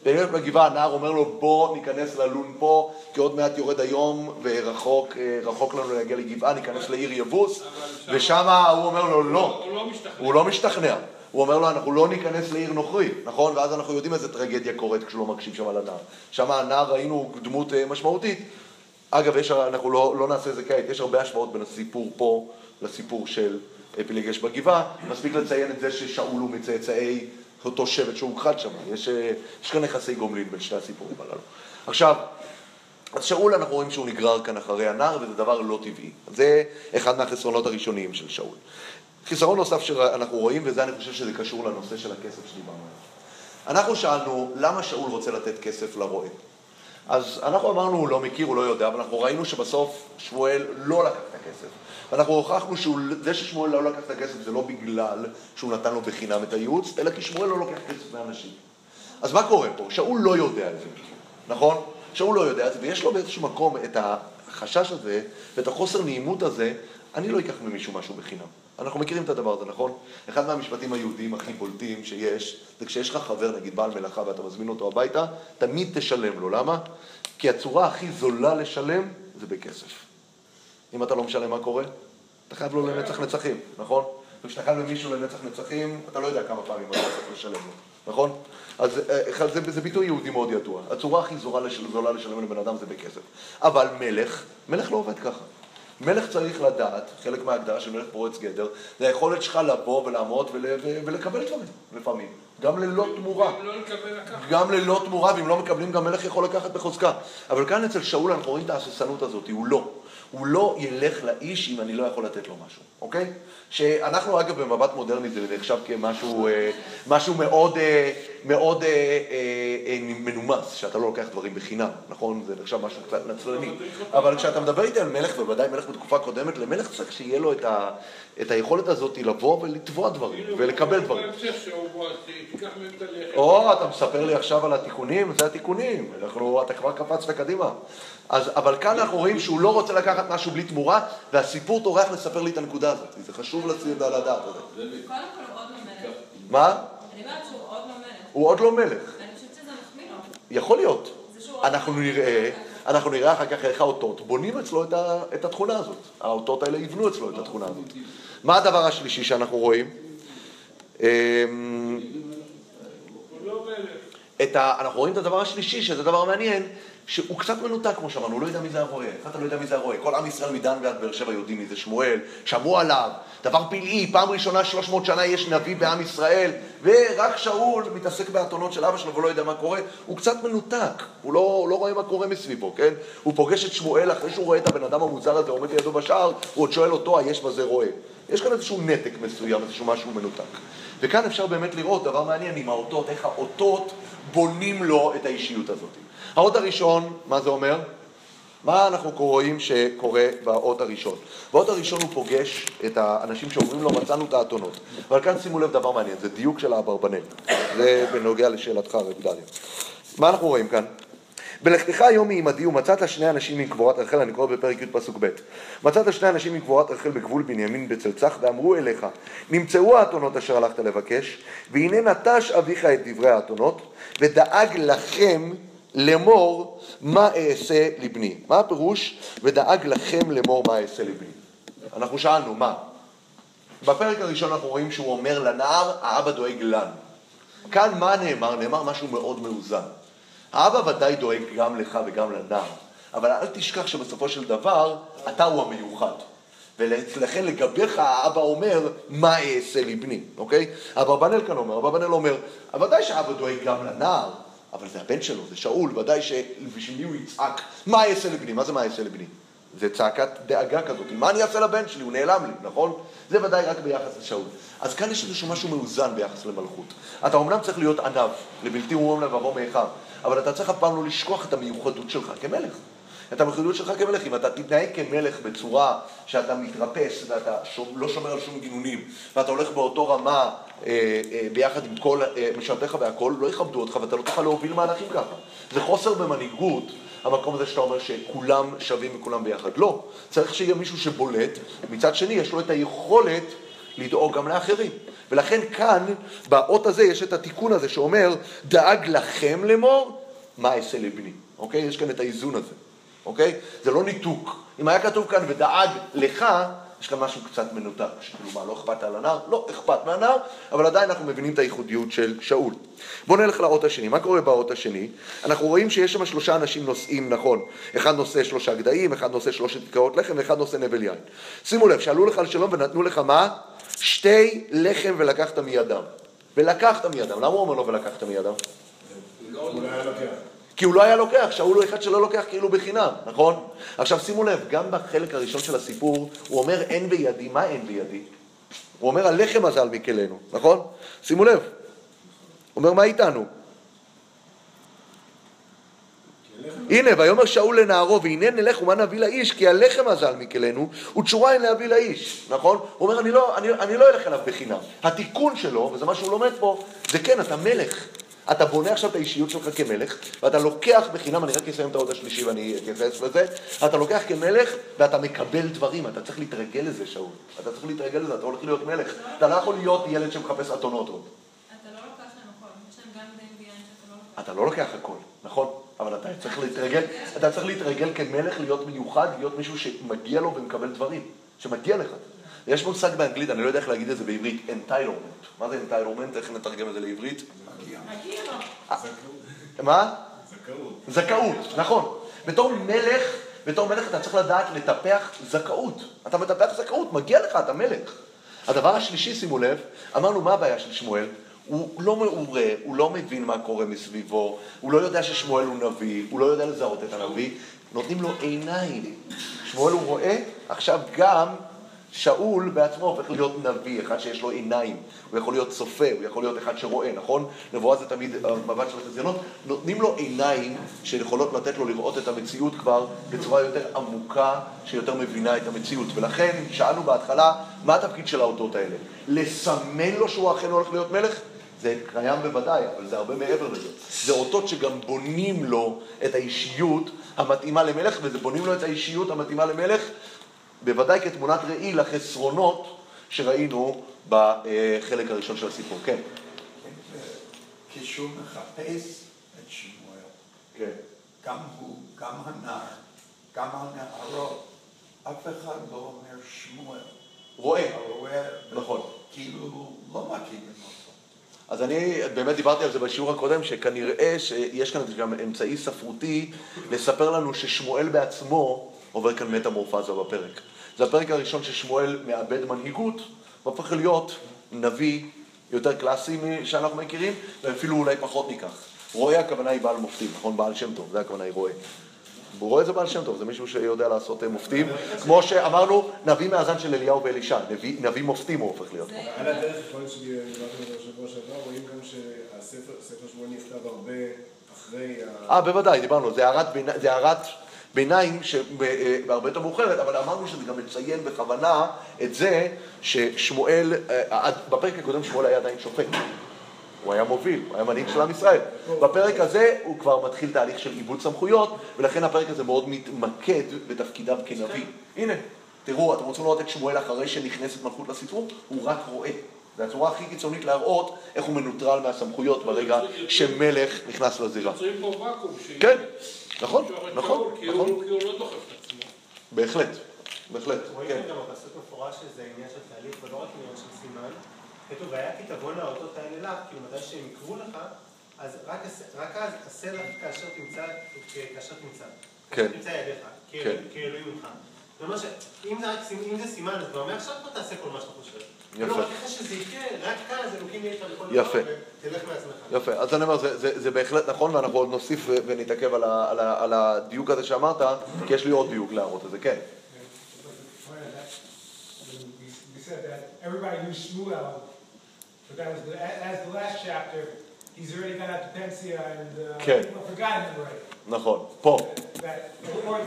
פילגש בגבעה, הנער אומר לו בוא ניכנס ללון פה, כי עוד מעט יורד היום ורחוק אה, רחוק לנו להגיע לגבעה, ניכנס לעיר יבוס, ושם הוא אומר לו לא, הוא לא משתכנע. הוא לא משתכנע. הוא אומר לו, אנחנו לא ניכנס לעיר נוכרי, נכון? ואז אנחנו יודעים איזה טרגדיה קורית כשהוא לא מקשיב שם לנער. שם הנער ראינו דמות אה, משמעותית. אגב, יש, אנחנו לא, לא נעשה את זה כעת, יש הרבה השוואות בין הסיפור פה לסיפור של פילגש בגבעה. מספיק לציין את זה ששאול הוא מצאצאי אותו שבט שהוכחד שם. יש, אה, יש כאן יחסי גומלין בין שני הסיפורים הללו. עכשיו, אז שאול אנחנו רואים שהוא נגרר כאן אחרי הנער, וזה דבר לא טבעי. זה אחד מהחסרונות הראשוניים של שאול. חיסרון נוסף שאנחנו רואים, וזה אני חושב שזה קשור לנושא של הכסף שדיברנו עליו. אנחנו שאלנו, למה שאול רוצה לתת כסף לרועה? אז אנחנו אמרנו, הוא לא מכיר, הוא לא יודע, אבל אנחנו ראינו שבסוף שמואל לא לקח את הכסף. ואנחנו הוכחנו שזה ששמואל לא לקח את הכסף זה לא בגלל שהוא נתן לו בחינם את הייעוץ, אלא כי שמואל לא לוקח כסף מאנשים. אז מה קורה פה? שאול לא יודע את זה, נכון? שאול לא יודע את זה, ויש לו באיזשהו מקום את החשש הזה ואת החוסר נעימות הזה, אני לא אקח ממישהו משהו בחינם. אנחנו מכירים את הדבר הזה, נכון? אחד מהמשפטים היהודיים הכי בולטים שיש, זה כשיש לך חבר, נגיד בעל מלאכה, ואתה מזמין אותו הביתה, תמיד תשלם לו. למה? כי הצורה הכי זולה לשלם זה בכסף. אם אתה לא משלם, מה קורה? אתה חייב לו לנצח נצחים, נכון? וכשאתה חייב למישהו לנצח נצחים, אתה לא יודע כמה פעמים אתה צריך לשלם לו, נכון? אז אה, זה, זה ביטוי יהודי מאוד ידוע. הצורה הכי זולה, לשל, זולה לשלם לבן אדם זה בכסף. אבל מלך, מלך לא עובד ככה. מלך צריך לדעת, חלק מההגדרה של מלך פורץ גדר, זה היכולת שלך לבוא ולעמוד ול, ולקבל דברים, לפעמים. גם ללא תמורה. לא. גם ללא תמורה, ואם לא מקבלים, גם מלך יכול לקחת בחוזקה. אבל כאן אצל שאול אנחנו רואים את ההססנות הזאת, הוא לא. הוא לא ילך לאיש אם אני לא יכול לתת לו משהו, אוקיי? שאנחנו אגב במבט מודרני זה נחשב כמשהו אה, משהו מאוד, אה, מאוד אה, אה, מנומס, שאתה לא לוקח דברים בחינם, נכון? זה נחשב משהו קצת נצלני. אבל כשאתה מדבר איתי על מלך, ובוודאי מלך בתקופה קודמת, למלך צריך שיהיה לו את, ה, את היכולת הזאת לבוא ולתבוע דברים ולקבל דברים. או, אתה מספר לי עכשיו על התיקונים? זה התיקונים. אנחנו, אתה כבר קפצת קדימה. אז, אבל כאן אנחנו רואים שהוא לא רוצה לקחת משהו בלי תמורה, והסיפור טורח לספר לי את הנקודה הזאת. זה חשוב לדעת את זה. קודם כל עוד לא מלך. מה? אני אומרת שהוא עוד לא מלך. הוא עוד לא מלך. אני חושבת שזה מחמיא לו. יכול להיות. אנחנו לא נראה. אנחנו נראה אחר כך איך האותות בונים אצלו את, ה, את התכונה הזאת. האותות האלה יבנו אצלו את התכונה הזאת. מה הדבר השלישי שאנחנו רואים? אמ, לא. את ה... אנחנו רואים את הדבר השלישי, שזה דבר מעניין, שהוא קצת מנותק, כמו שאמרנו, הוא לא יודע מי זה הרועה. איך אתה לא יודע מי זה הרועה? כל עם ישראל מדן ועד באר שבע יודעים מי זה שמואל, שמעו עליו, דבר פלאי, פעם ראשונה 300 שנה יש נביא בעם ישראל, ורק שאול מתעסק באתונות של אבא שלו ולא יודע מה קורה, הוא קצת מנותק, הוא לא, הוא לא רואה מה קורה מסביבו, כן? הוא פוגש את שמואל אחרי שהוא רואה את הבן אדם המוזר הזה עומד לידו בשער, הוא עוד שואל אותו, היש בזה רועה. יש כאן איזשהו נתק מסוים, איזשהו משהו מנותק. וכאן אפשר באמת לראות דבר מעניין עם האותות, איך האותות בונים לו את האישיות הזאת. האות הראשון, מה זה אומר? מה אנחנו רואים שקורה באות הראשון? באות הראשון הוא פוגש את האנשים שאומרים לו מצאנו את האתונות. אבל כאן שימו לב דבר מעניין, זה דיוק של האברבנל. זה בנוגע לשאלתך, רב דליה. מה אנחנו רואים כאן? בלכתך היום מעמדי ומצאת שני אנשים מקבורת רחל, אני קורא בפרק י' פסוק ב', מצאת שני אנשים מקבורת רחל בגבול בנימין בצלצח ואמרו אליך, נמצאו האתונות אשר הלכת לבקש, והנה נטש אביך את דברי האתונות, ודאג לכם לאמור מה אעשה לבני. מה הפירוש? ודאג לכם לאמור מה אעשה לבני. אנחנו שאלנו, מה? בפרק הראשון אנחנו רואים שהוא אומר לנער, האבא דואג לנו. כאן מה נאמר? נאמר משהו מאוד מאוזן. האבא ודאי דואג גם לך וגם לנער, אבל אל תשכח שבסופו של דבר אתה הוא המיוחד. ולכן לגביך האבא אומר, מה אעשה לבני, אוקיי? אברבנאל כאן אומר, אברבנאל אומר, ודאי שהאבא דואג גם לנער, אבל זה הבן שלו, זה שאול, ודאי שבשביל מי הוא יצעק, מה אעשה לבני? מה זה מה אעשה לבני? זה צעקת דאגה כזאת, מה אני אעשה לבן שלי? הוא נעלם לי, נכון? זה ודאי רק ביחס לשאול. אז כאן יש איזשהו משהו מאוזן ביחס למלכות. אתה אומנם צריך להיות ענב, לבלתי אומרים לבבו מאחיו, אבל אתה צריך אף פעם לא לשכוח את המיוחדות שלך כמלך. את המיוחדות שלך כמלך, אם אתה תתנהג כמלך בצורה שאתה מתרפס ואתה לא שומר על שום גינונים, ואתה הולך באותו רמה ביחד עם כל אה, משרתיך והכל, לא יכבדו אותך ואתה לא תוכל להוביל מהלכים ככה. זה חוסר במנהיגות, המקום הזה שאתה אומר שכולם שווים וכולם ביחד. לא, צריך שיהיה מישהו שבולט, מצד שני יש לו את היכולת לדאוג גם לאחרים. ולכן כאן, באות הזה, יש את התיקון הזה שאומר, דאג לכם לאמור, מה אעשה לבני. אוקיי? יש כאן את האיזון הזה. אוקיי? זה לא ניתוק. אם היה כתוב כאן ודאג לך, יש כאן משהו קצת מנותק. כאילו מה, לא אכפת על הנער? לא אכפת מהנער, אבל עדיין אנחנו מבינים את הייחודיות של שאול. בואו נלך לאות השני. מה קורה באות השני? אנחנו רואים שיש שם שלושה אנשים נושאים, נכון. אחד נושא שלושה גדיים, אחד נושא שלושת כיכרות לחם, ואחד נושא נבל יין. שימו לב, שעלו לך לשלום ונתנו לך מה? שתי לחם ולקחת מידם. ולקחת מידם. למה הוא אומר לו ולקחת מידם? כי הוא לא היה לוקח, שאול הוא אחד שלא לוקח כאילו בחינם, נכון? עכשיו שימו לב, גם בחלק הראשון של הסיפור, הוא אומר אין בידי, מה אין בידי? הוא אומר הלחם הזה על מקלנו, נכון? שימו לב, הוא אומר מה איתנו? הנה, ויאמר שאול לנערו, והנה נלך ומה נביא לאיש, כי הלחם הזה על מקלנו, ותשורה אין להביא לאיש, נכון? הוא אומר, אני לא, אני, אני לא אלך אליו בחינם. התיקון שלו, וזה מה שהוא לומד פה, זה כן, אתה מלך. אתה בונה עכשיו את האישיות שלך כמלך, ואתה לוקח בחינם, אני רק אסיים את העוד השלישי ואני אתייחס לזה, אתה לוקח כמלך ואתה מקבל דברים, אתה צריך להתרגל לזה, שאול. אתה צריך להתרגל לזה, אתה הולך להיות מלך. אתה לא יכול להיות ילד שמחפש אתונות עוד. אתה לא לא. אתה לא לוקח הכל, נכון? אבל אתה צריך להתרגל, אתה צריך להתרגל כמלך להיות מיוחד, להיות מישהו שמגיע לו ומקבל דברים, שמגיע לך. יש מושג באנגלית, אני לא יודע איך להגיד את זה בעברית, entitlement. מה זה entitlement? איך נתרגם את זה לעברית? מה? זכאות. זכאות, נכון. בתור מלך, בתור מלך אתה צריך לדעת לטפח זכאות. אתה מטפח זכאות, מגיע לך, אתה מלך. הדבר השלישי, שימו לב, אמרנו מה הבעיה של שמואל? הוא לא מעורה, הוא לא מבין מה קורה מסביבו, הוא לא יודע ששמואל הוא נביא, הוא לא יודע לזהות את הנביא, נותנים לו עיניים. שמואל הוא רואה, עכשיו גם שאול בעצמו הופך להיות נביא, אחד שיש לו עיניים, הוא יכול להיות צופה, הוא יכול להיות אחד שרואה, נכון? נבואה זה תמיד המבט של החזיונות, נותנים לו עיניים שיכולות לתת לו לראות את המציאות כבר בצורה יותר עמוקה, שיותר מבינה את המציאות. ולכן שאלנו בהתחלה, מה התפקיד של האותות האלה? לסמן לו שהוא אכן הולך להיות מלך? זה קיים בוודאי, אבל זה הרבה מעבר לזה. זה אותות שגם בונים לו את האישיות המתאימה למלך, וזה בונים לו את האישיות המתאימה למלך בוודאי כתמונת ראי לחסרונות שראינו בחלק הראשון של הסיפור. כן. כשהוא מחפש את שמואל, כן. גם הוא, גם הנער, גם הנערות, אף אחד לא אומר שמואל. רואה. הרואה, נכון. כאילו לא מכירים אותו. אז אני באמת דיברתי על זה בשיעור הקודם, שכנראה שיש כאן גם אמצעי ספרותי לספר לנו ששמואל בעצמו עובר כאן מטמורפזה בפרק. זה הפרק הראשון ששמואל מאבד מנהיגות, והופך להיות נביא יותר קלאסי שאנחנו מכירים, ואפילו אולי פחות מכך. רואה הכוונה היא בעל מופתים, נכון? בעל שם טוב, זה הכוונה היא רואה. הוא רואה זה בעל שם טוב, זה מישהו שיודע לעשות אה, מופתים. כמו שאמרנו, נביא מאזן של אליהו ואלישע, נביא, נביא מופתים הוא הופך להיות. על הדרך, יכול להיות שדיברתם על זה בשבוע שעבר, רואים גם שהספר, ספר שמואל נכתב הרבה אחרי ה... אה, בוודאי, דיברנו, זה הערת ביניים שבהרבה יותר מאוחרת, אבל אמרנו שזה גם מציין בכוונה את זה ששמואל, אה, בפרק הקודם שמואל היה עדיין שופט. הוא היה מוביל, הוא היה מנהיג של עם ישראל. בפרק הזה הוא כבר מתחיל תהליך של עיבוד סמכויות, ולכן הפרק הזה מאוד מתמקד בתפקידיו כנביא. הנה, תראו, אתם רוצים לראות את שמואל אחרי שנכנסת מלכות לסיפור? הוא רק רואה. זו הצורה הכי קיצונית להראות איך הוא מנוטרל מהסמכויות ברגע שמלך נכנס לזירה. כן, נכון, נכון, כי נכון. כי הוא לא דוחף את עצמו. בהחלט, בהחלט, רואים כן. גם בפסוק מפורש שזה עניין של תהליך ולא רק עניין של סימן. כתוב, והיה כי תבואנה האותות האלה לך, כאילו מתי שהם יקרו לך, אז רק אז עשה לך כאשר תמצא, כאשר תמצא. כן. תמצא ידיך, כן. כאל- כאלוהים ממך. זה אומר שאם זה סימן, אז כבר מעכשיו תעשה כל מה שאתה חושב. יפה. לא, יפה. מעצמך. יפה, אז אני אומר, זה, זה, זה בהחלט נכון, ואנחנו עוד נוסיף ונתעכב על, ה, על, ה, על הדיוק הזה שאמרת, כי יש לי עוד דיוק להראות את זה, כן. But that- We we said that everybody knew Shmuel, but that was, the- as the last chapter, he's already got out to Pensia and uh, Okay. people have forgotten him already. נכון, פה.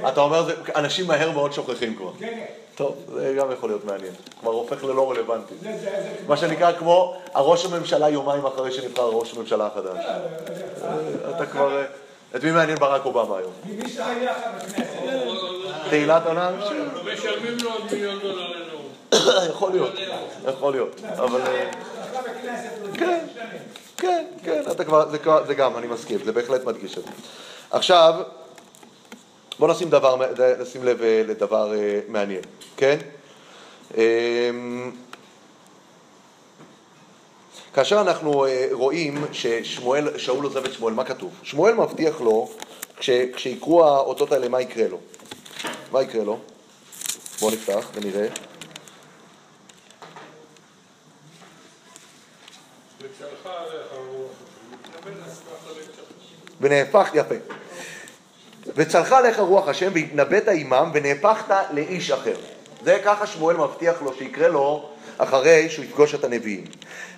אתה אומר, זה, אנשים מהר מאוד שוכחים כבר. כן, כן. טוב, זה גם יכול להיות מעניין. כבר הופך ללא רלוונטי. זה- זה- זה- מה שנקרא כמו הראש הממשלה יומיים אחרי שנבחר ראש הממשלה החדש. אתה כבר... את מי מעניין ברק אובמה היום? מי שהיה בכנסת. תהילת עולם? משלמים לו עוד מיליון דולר לנאום. יכול להיות, יכול להיות. אבל... אה, בכנסת, כן. כן, כן, אתה כבר, זה, כבר- זה גם, אני מסכים, זה בהחלט מדגיש את זה. עכשיו, בוא נשים, דבר, נשים לב אה, לדבר אה, מעניין, כן? אמ, כאשר אנחנו אה, רואים ששמואל, שאול עוזב את שמואל, מה כתוב? שמואל מבטיח לו, כש, כשיקרו האותות האלה, מה יקרה לו? מה יקרה לו? בואו נפתח ונראה. ונהפך, יפה. וצלחה עליך רוח השם והתנבאת עמם ונהפכת לאיש אחר. זה ככה שמואל מבטיח לו שיקרה לו אחרי שהוא יפגוש את הנביאים.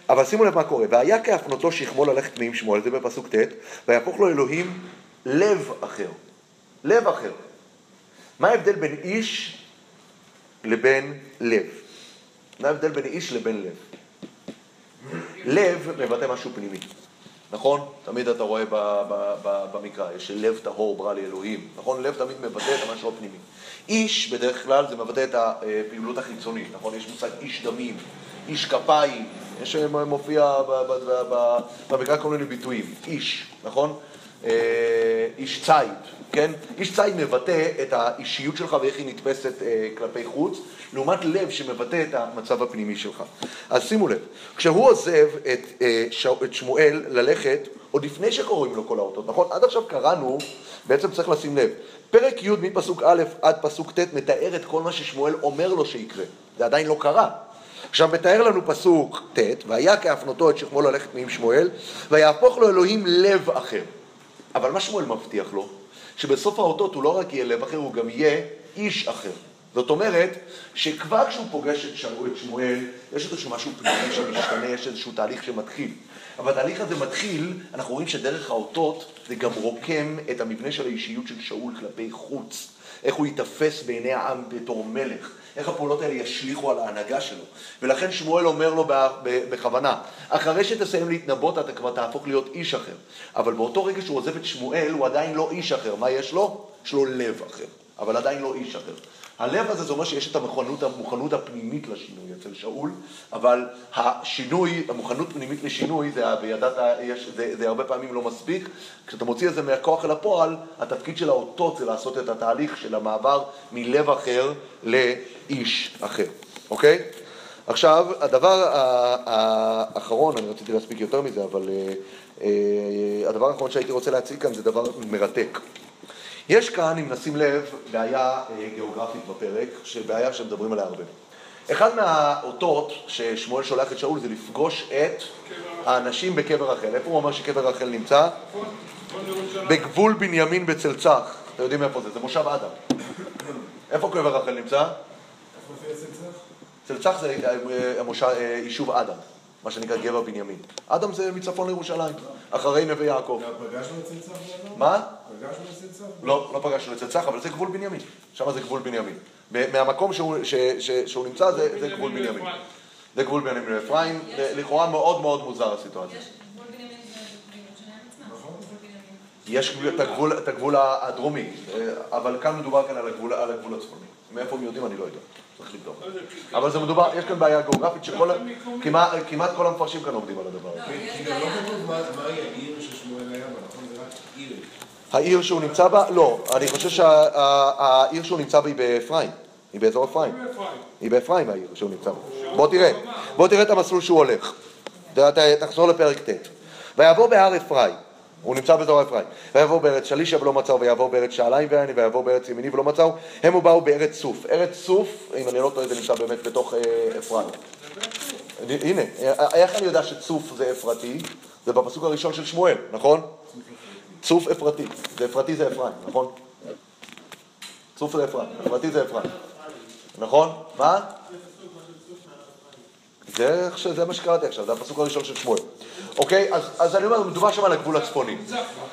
אבל שימו לב מה קורה, והיה כהפנותו שכמו ללכת מעם שמואל, זה בפסוק ט', ויהפוך לו אלוהים לב אחר. לב אחר. מה ההבדל בין איש לבין לב? מה ההבדל בין איש לבין לב? לב מבטא משהו פנימי. נכון? תמיד אתה רואה במקרא, יש לב טהור ברא לי אלוהים, נכון? לב תמיד מבטא את המשהו הפנימי. איש, בדרך כלל, זה מבטא את הפעילות החיצונית, נכון? יש מושג איש דמים, איש כפיים, יש מופיע ב, ב, במקרא כל מיני ביטויים. איש, נכון? אה, איש ציד, כן? איש ציד מבטא את האישיות שלך ואיך היא נתפסת אה, כלפי חוץ, לעומת לב שמבטא את המצב הפנימי שלך. אז שימו לב, כשהוא עוזב את, אה, ש... את שמואל ללכת, עוד לפני שקוראים לו כל האותות, נכון? עד עכשיו קראנו, בעצם צריך לשים לב, פרק י' מפסוק א' עד פסוק ט' מתאר את כל מה ששמואל אומר לו שיקרה, זה עדיין לא קרה. עכשיו מתאר לנו פסוק ט', והיה כהפנותו את שכמו ללכת מעם שמואל, ויהפוך לו אלוהים לב אחר. אבל מה שמואל מבטיח לו? שבסוף האותות הוא לא רק יהיה לב אחר, הוא גם יהיה איש אחר. זאת אומרת, שכבר כשהוא פוגש את, שאול, את שמואל, יש איזשהו משהו פנימי שמשתנה, יש איזשהו תהליך שמתחיל. אבל התהליך הזה מתחיל, אנחנו רואים שדרך האותות זה גם רוקם את המבנה של האישיות של שאול כלפי חוץ. איך הוא ייתפס בעיני העם בתור מלך, איך הפעולות האלה ישליכו על ההנהגה שלו. ולכן שמואל אומר לו בכוונה, אחרי שתסיים להתנבאות אתה כבר תהפוך להיות איש אחר. אבל באותו רגע שהוא עוזב את שמואל הוא עדיין לא איש אחר. מה יש לו? יש לו לב אחר, אבל עדיין לא איש אחר. הלב הזה זה אומר שיש את המוכנות, המוכנות הפנימית לשינוי אצל שאול, אבל השינוי, המוכנות פנימית לשינוי, זה, וידעת, יש, זה, זה הרבה פעמים לא מספיק. כשאתה מוציא את זה מהכוח אל הפועל, התפקיד של האותות זה לעשות את התהליך של המעבר מלב אחר לאיש אחר, אוקיי? עכשיו, הדבר האחרון, אני רציתי להספיק יותר מזה, אבל אה, אה, הדבר האחרון שהייתי רוצה להציג כאן זה דבר מרתק. יש כאן, אם נשים לב, בעיה אה, גיאוגרפית בפרק, שבעיה שמדברים עליה הרבה. אחד מהאותות ששמואל שולח את שאול זה לפגוש את האנשים בקבר רחל. איפה הוא אומר שקבר רחל נמצא? בגבול בנימין בצלצח. אתם יודעים איפה זה? זה מושב אדם. איפה קבר רחל נמצא? איפה מופיע צלצח? צלצח זה אה, אה, יישוב אדם, מה שנקרא גבע בנימין. אדם זה מצפון לירושלים, אחרי נווה יעקב. גם פגשנו את צלצח באדום? מה? פגשנו את צלצח? לא, לא פגשנו את צלצח, אבל זה גבול בנימין. שם זה גבול בנימין. מהמקום שהוא, ש, ש, שהוא נמצא זה, זה גבול בנימין. זה גבול בנימין ואפרים. לכאורה מאוד מאוד מוזר הסיטואציה. יש גבול בנימין בירושלים עצמה. נכון. גבול בנימין. יש את הגבול, את הגבול הדרומי, אה, אבל כאן מדובר כאן על הגבול, על הגבול הצפוני. מאיפה הם יודעים אני לא יודע, צריך לבדוק. אבל זה מדובר, יש כאן בעיה גיאוגרפית שכל, כמעט, כמעט כל המפרשים כאן עובדים על הדבר הזה. לא, גם לא. כתוב מהי העיר ששמואל היה בה, נכון? זה רק עיר. העיר שהוא נמצא בה, לא, אני חושב שהעיר שהוא נמצא בה היא באפרים, היא באזור אפרים. היא באפרים העיר שהוא נמצא בה. בוא תראה, בוא תראה את המסלול שהוא הולך. תחזור לפרק ט'. ויעבור בהר אפרים, הוא נמצא באזור אפרים. ויבואו בארץ שלישה ולא מצאו, ויעבור בארץ שעליים ואני, ויעבור בארץ ימיני ולא מצאו. הם ובאו בארץ סוף. ארץ סוף, אם אני לא טועה, זה נמצא באמת בתוך אה, אפרים. הנה, אה, איך אני יודע שצוף זה אפרתי? זה בפסוק הראשון של שמואל, נכון? צוף אפרתי. זה אפרתי זה אפרים, נכון? צוף זה אפרים, אפרתי זה אפרים. נכון? מה? זה, זה מה שקראתי עכשיו, זה הפסוק הראשון של שמואל. אוקיי? אז, אז אני אומר, מדובר שם על הגבול הצפוני.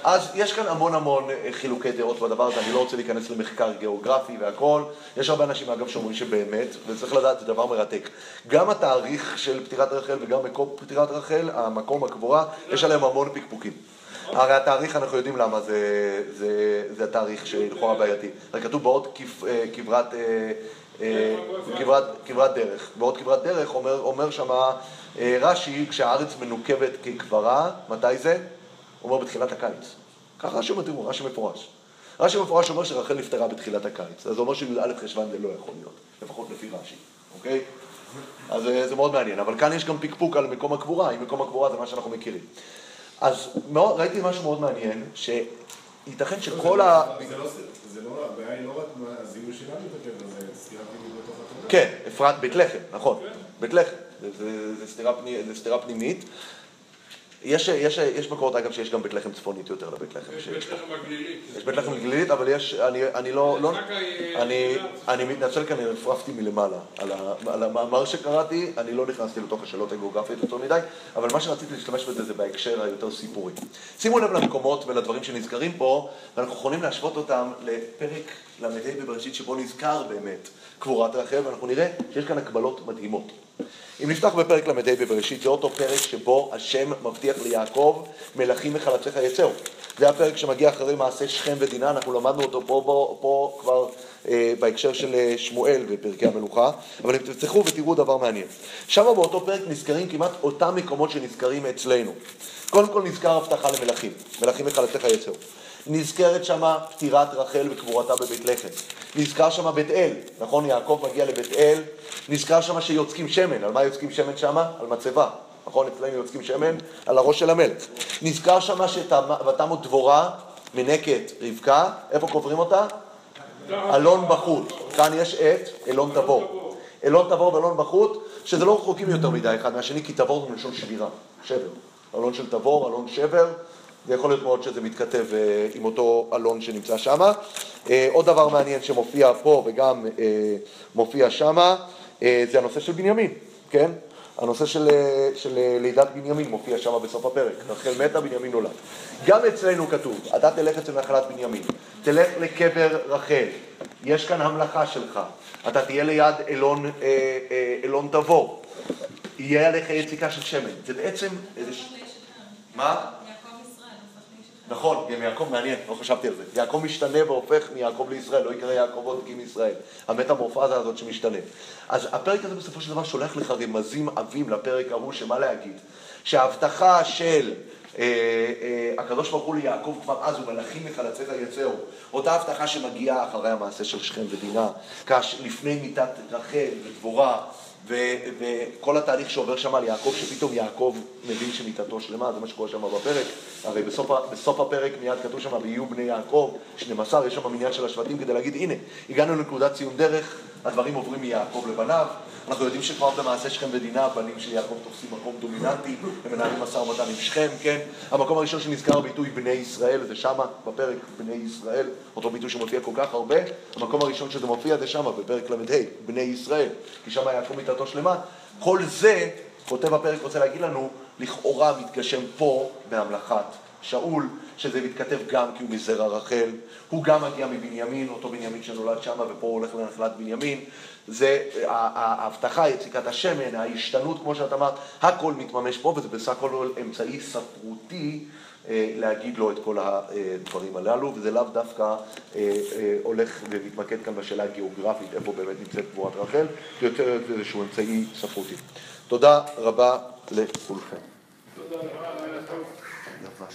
אז יש כאן המון המון אה, חילוקי דעות בדבר הזה, אני לא רוצה להיכנס למחקר גיאוגרפי והכל. יש הרבה אנשים, אגב, שאומרים שבאמת, וצריך לדעת, זה דבר מרתק. גם התאריך של פטירת רחל וגם מקום פטירת רחל, המקום הקבורה, יש עליהם המון פקפוקים. הרי התאריך, אנחנו יודעים למה זה, זה, זה התאריך שלכאורה בעייתי. הרי כתוב בעוד אה, כברת, אה, כברת, כברת דרך. בעוד כברת דרך אומר, אומר שמה אה, רש"י, כשהארץ מנוקבת כקברה, מתי זה? אומר בתחילת הקיץ. ככה רש"י תראו, רש"י מפורש. רש"י מפורש אומר שרחל נפטרה בתחילת הקיץ. אז זה אומר שי"א חשוון זה לא יכול להיות, לפחות לפי רש"י, אוקיי? אז אה, זה מאוד מעניין. אבל כאן יש גם פקפוק על מקום הקבורה, אם מקום הקבורה זה מה שאנחנו מכירים. אז מאוד, ראיתי משהו מאוד מעניין, שייתכן שכל ה... זה לא, זה לא, הבעיה היא לא רק מה הזיהוי שלנו בקבר, זה סתירה פנימית בתוך התורה. כן, אפרת, בית לחם, נכון, בית לחם, זה, סתירה, פנימית. יש, יש, יש מקורות, אגב, שיש גם בית לחם צפונית יותר לבית לחם. יש בית לחם הגלילית. יש בית לחם גלילית, אבל יש, אני, אני לא, לא, רק ה- אני, אני מתנצל כי אני רפרפתי מלמעלה על, ה, על המאמר שקראתי, אני לא נכנסתי לתוך השאלות הגיאוגרפיות יותר מדי, אבל מה שרציתי להשתמש בזה זה בהקשר היותר סיפורי. שימו לב למקומות ולדברים שנזכרים פה, ואנחנו יכולים להשוות אותם לפרק ל"ה בבראשית שבו נזכר באמת קבורת רחל, ואנחנו נראה שיש כאן הקבלות מדהימות. אם נפתח בפרק ל"ה בבראשית, זה אותו פרק שבו השם מבטיח ליעקב, מלכים מחלציך יצאו. זה הפרק שמגיע אחרי מעשה שכם ודינה, אנחנו למדנו אותו פה, פה, פה כבר אה, בהקשר של אה, שמואל בפרקי המלוכה, אבל אם תפתחו ותראו דבר מעניין. שם באותו פרק נזכרים כמעט אותם מקומות שנזכרים אצלנו. קודם כל נזכר הבטחה למלכים, מלכים מחלציך יצאו. נזכרת שמה פטירת רחל וקבורתה בבית לחם. נזכר שמה בית אל, נכון? יעקב מגיע לבית אל, נזכר שמה שיוצקים שמן, על מה יוצקים שמן שמה? על מצבה. נכון? אצלנו יוצקים שמן על הראש של המלך. נזכר שמה שתמו דבורה מנקת רבקה, איפה קוברים אותה? אלון בחוט. כאן יש את אלון תבור. אלון תבור ואלון בחוט, שזה לא רחוקים יותר מדי אחד מהשני, כי תבור זה מלשון שבירה, שבר. אלון של תבור, אלון שבר, ויכול להיות מאוד שזה מתכתב אה, עם אותו אלון שנמצא שם. אה, עוד דבר מעניין שמופיע פה וגם אה, מופיע שם, אה, זה הנושא של בנימין, כן? הנושא של, של לידת בנימין מופיע שם בסוף הפרק. רחל מתה, בנימין נולד. גם אצלנו כתוב, אתה תלך אצל נחלת בנימין, תלך לקבר רחל, יש כאן המלאכה שלך, אתה תהיה ליד אלון, אלון תבור, יהיה עליך יציקה של שמן. זה בעצם איזה... מה? יעקב ישראל, הופך לאיש אחד. נכון, גם יעקב מעניין, לא חשבתי על זה. יעקב משתנה והופך מיעקב לישראל, לא יקרא יעקב עוד כי מישראל. המטמורפזה הזאת שמשתנה. אז הפרק הזה בסופו של דבר שולח לך רמזים עבים לפרק ההוא, שמה להגיד? שההבטחה של אה, אה, הקדוש ברוך הוא ליעקב כבר אז, ומלאכים מחלציך יצאו, אותה הבטחה שמגיעה אחרי המעשה של שכם ודינה, כאשר לפני מיתת רחל ודבורה, וכל התהליך שעובר שם על יעקב, שפתאום יעקב מבין שמיתתו שלמה, זה מה שקורה שם בפרק. הרי בסוף, בסוף הפרק מיד כתוב שם, ויהיו בני יעקב, 12, יש שם מניין של השבטים כדי להגיד, הנה, הגענו לנקודת ציון דרך, הדברים עוברים מיעקב לבניו. אנחנו יודעים שכבר במעשה שכם ודינה, הבנים של יעקב תופסים מקום דומיננטי, הם מנהלים משא ומתן עם שכם, כן? המקום הראשון שנזכר הביטוי בני ישראל, זה שמה, בפרק בני ישראל, אותו ביטוי שמופיע כל כך הרבה. המקום הראשון שזה מופיע זה שמה, בפרק ל"ה, בני ישראל, כי שמה יעקב מיתתו שלמה. כל זה, כותב הפרק רוצה להגיד לנו, לכאורה מתגשם פה בהמלכת שאול, שזה מתכתב גם כי הוא מזרע רחל, הוא גם מגיע מבנימין, אותו בנימין שנולד שם, ופה הוא הולך לנחלת בנימין. זה ההבטחה, יציקת השמן, ההשתנות, כמו שאת אמרת, הכל מתממש פה, וזה בסך הכל אמצעי ספרותי אה, להגיד לו את כל הדברים הללו, וזה לאו דווקא אה, אה, הולך ומתמקד כאן בשאלה הגיאוגרפית, איפה באמת נמצאת קבורת רחל, זה יותר איזשהו אמצעי ספרותי. תודה רבה לכולכם. תודה רבה,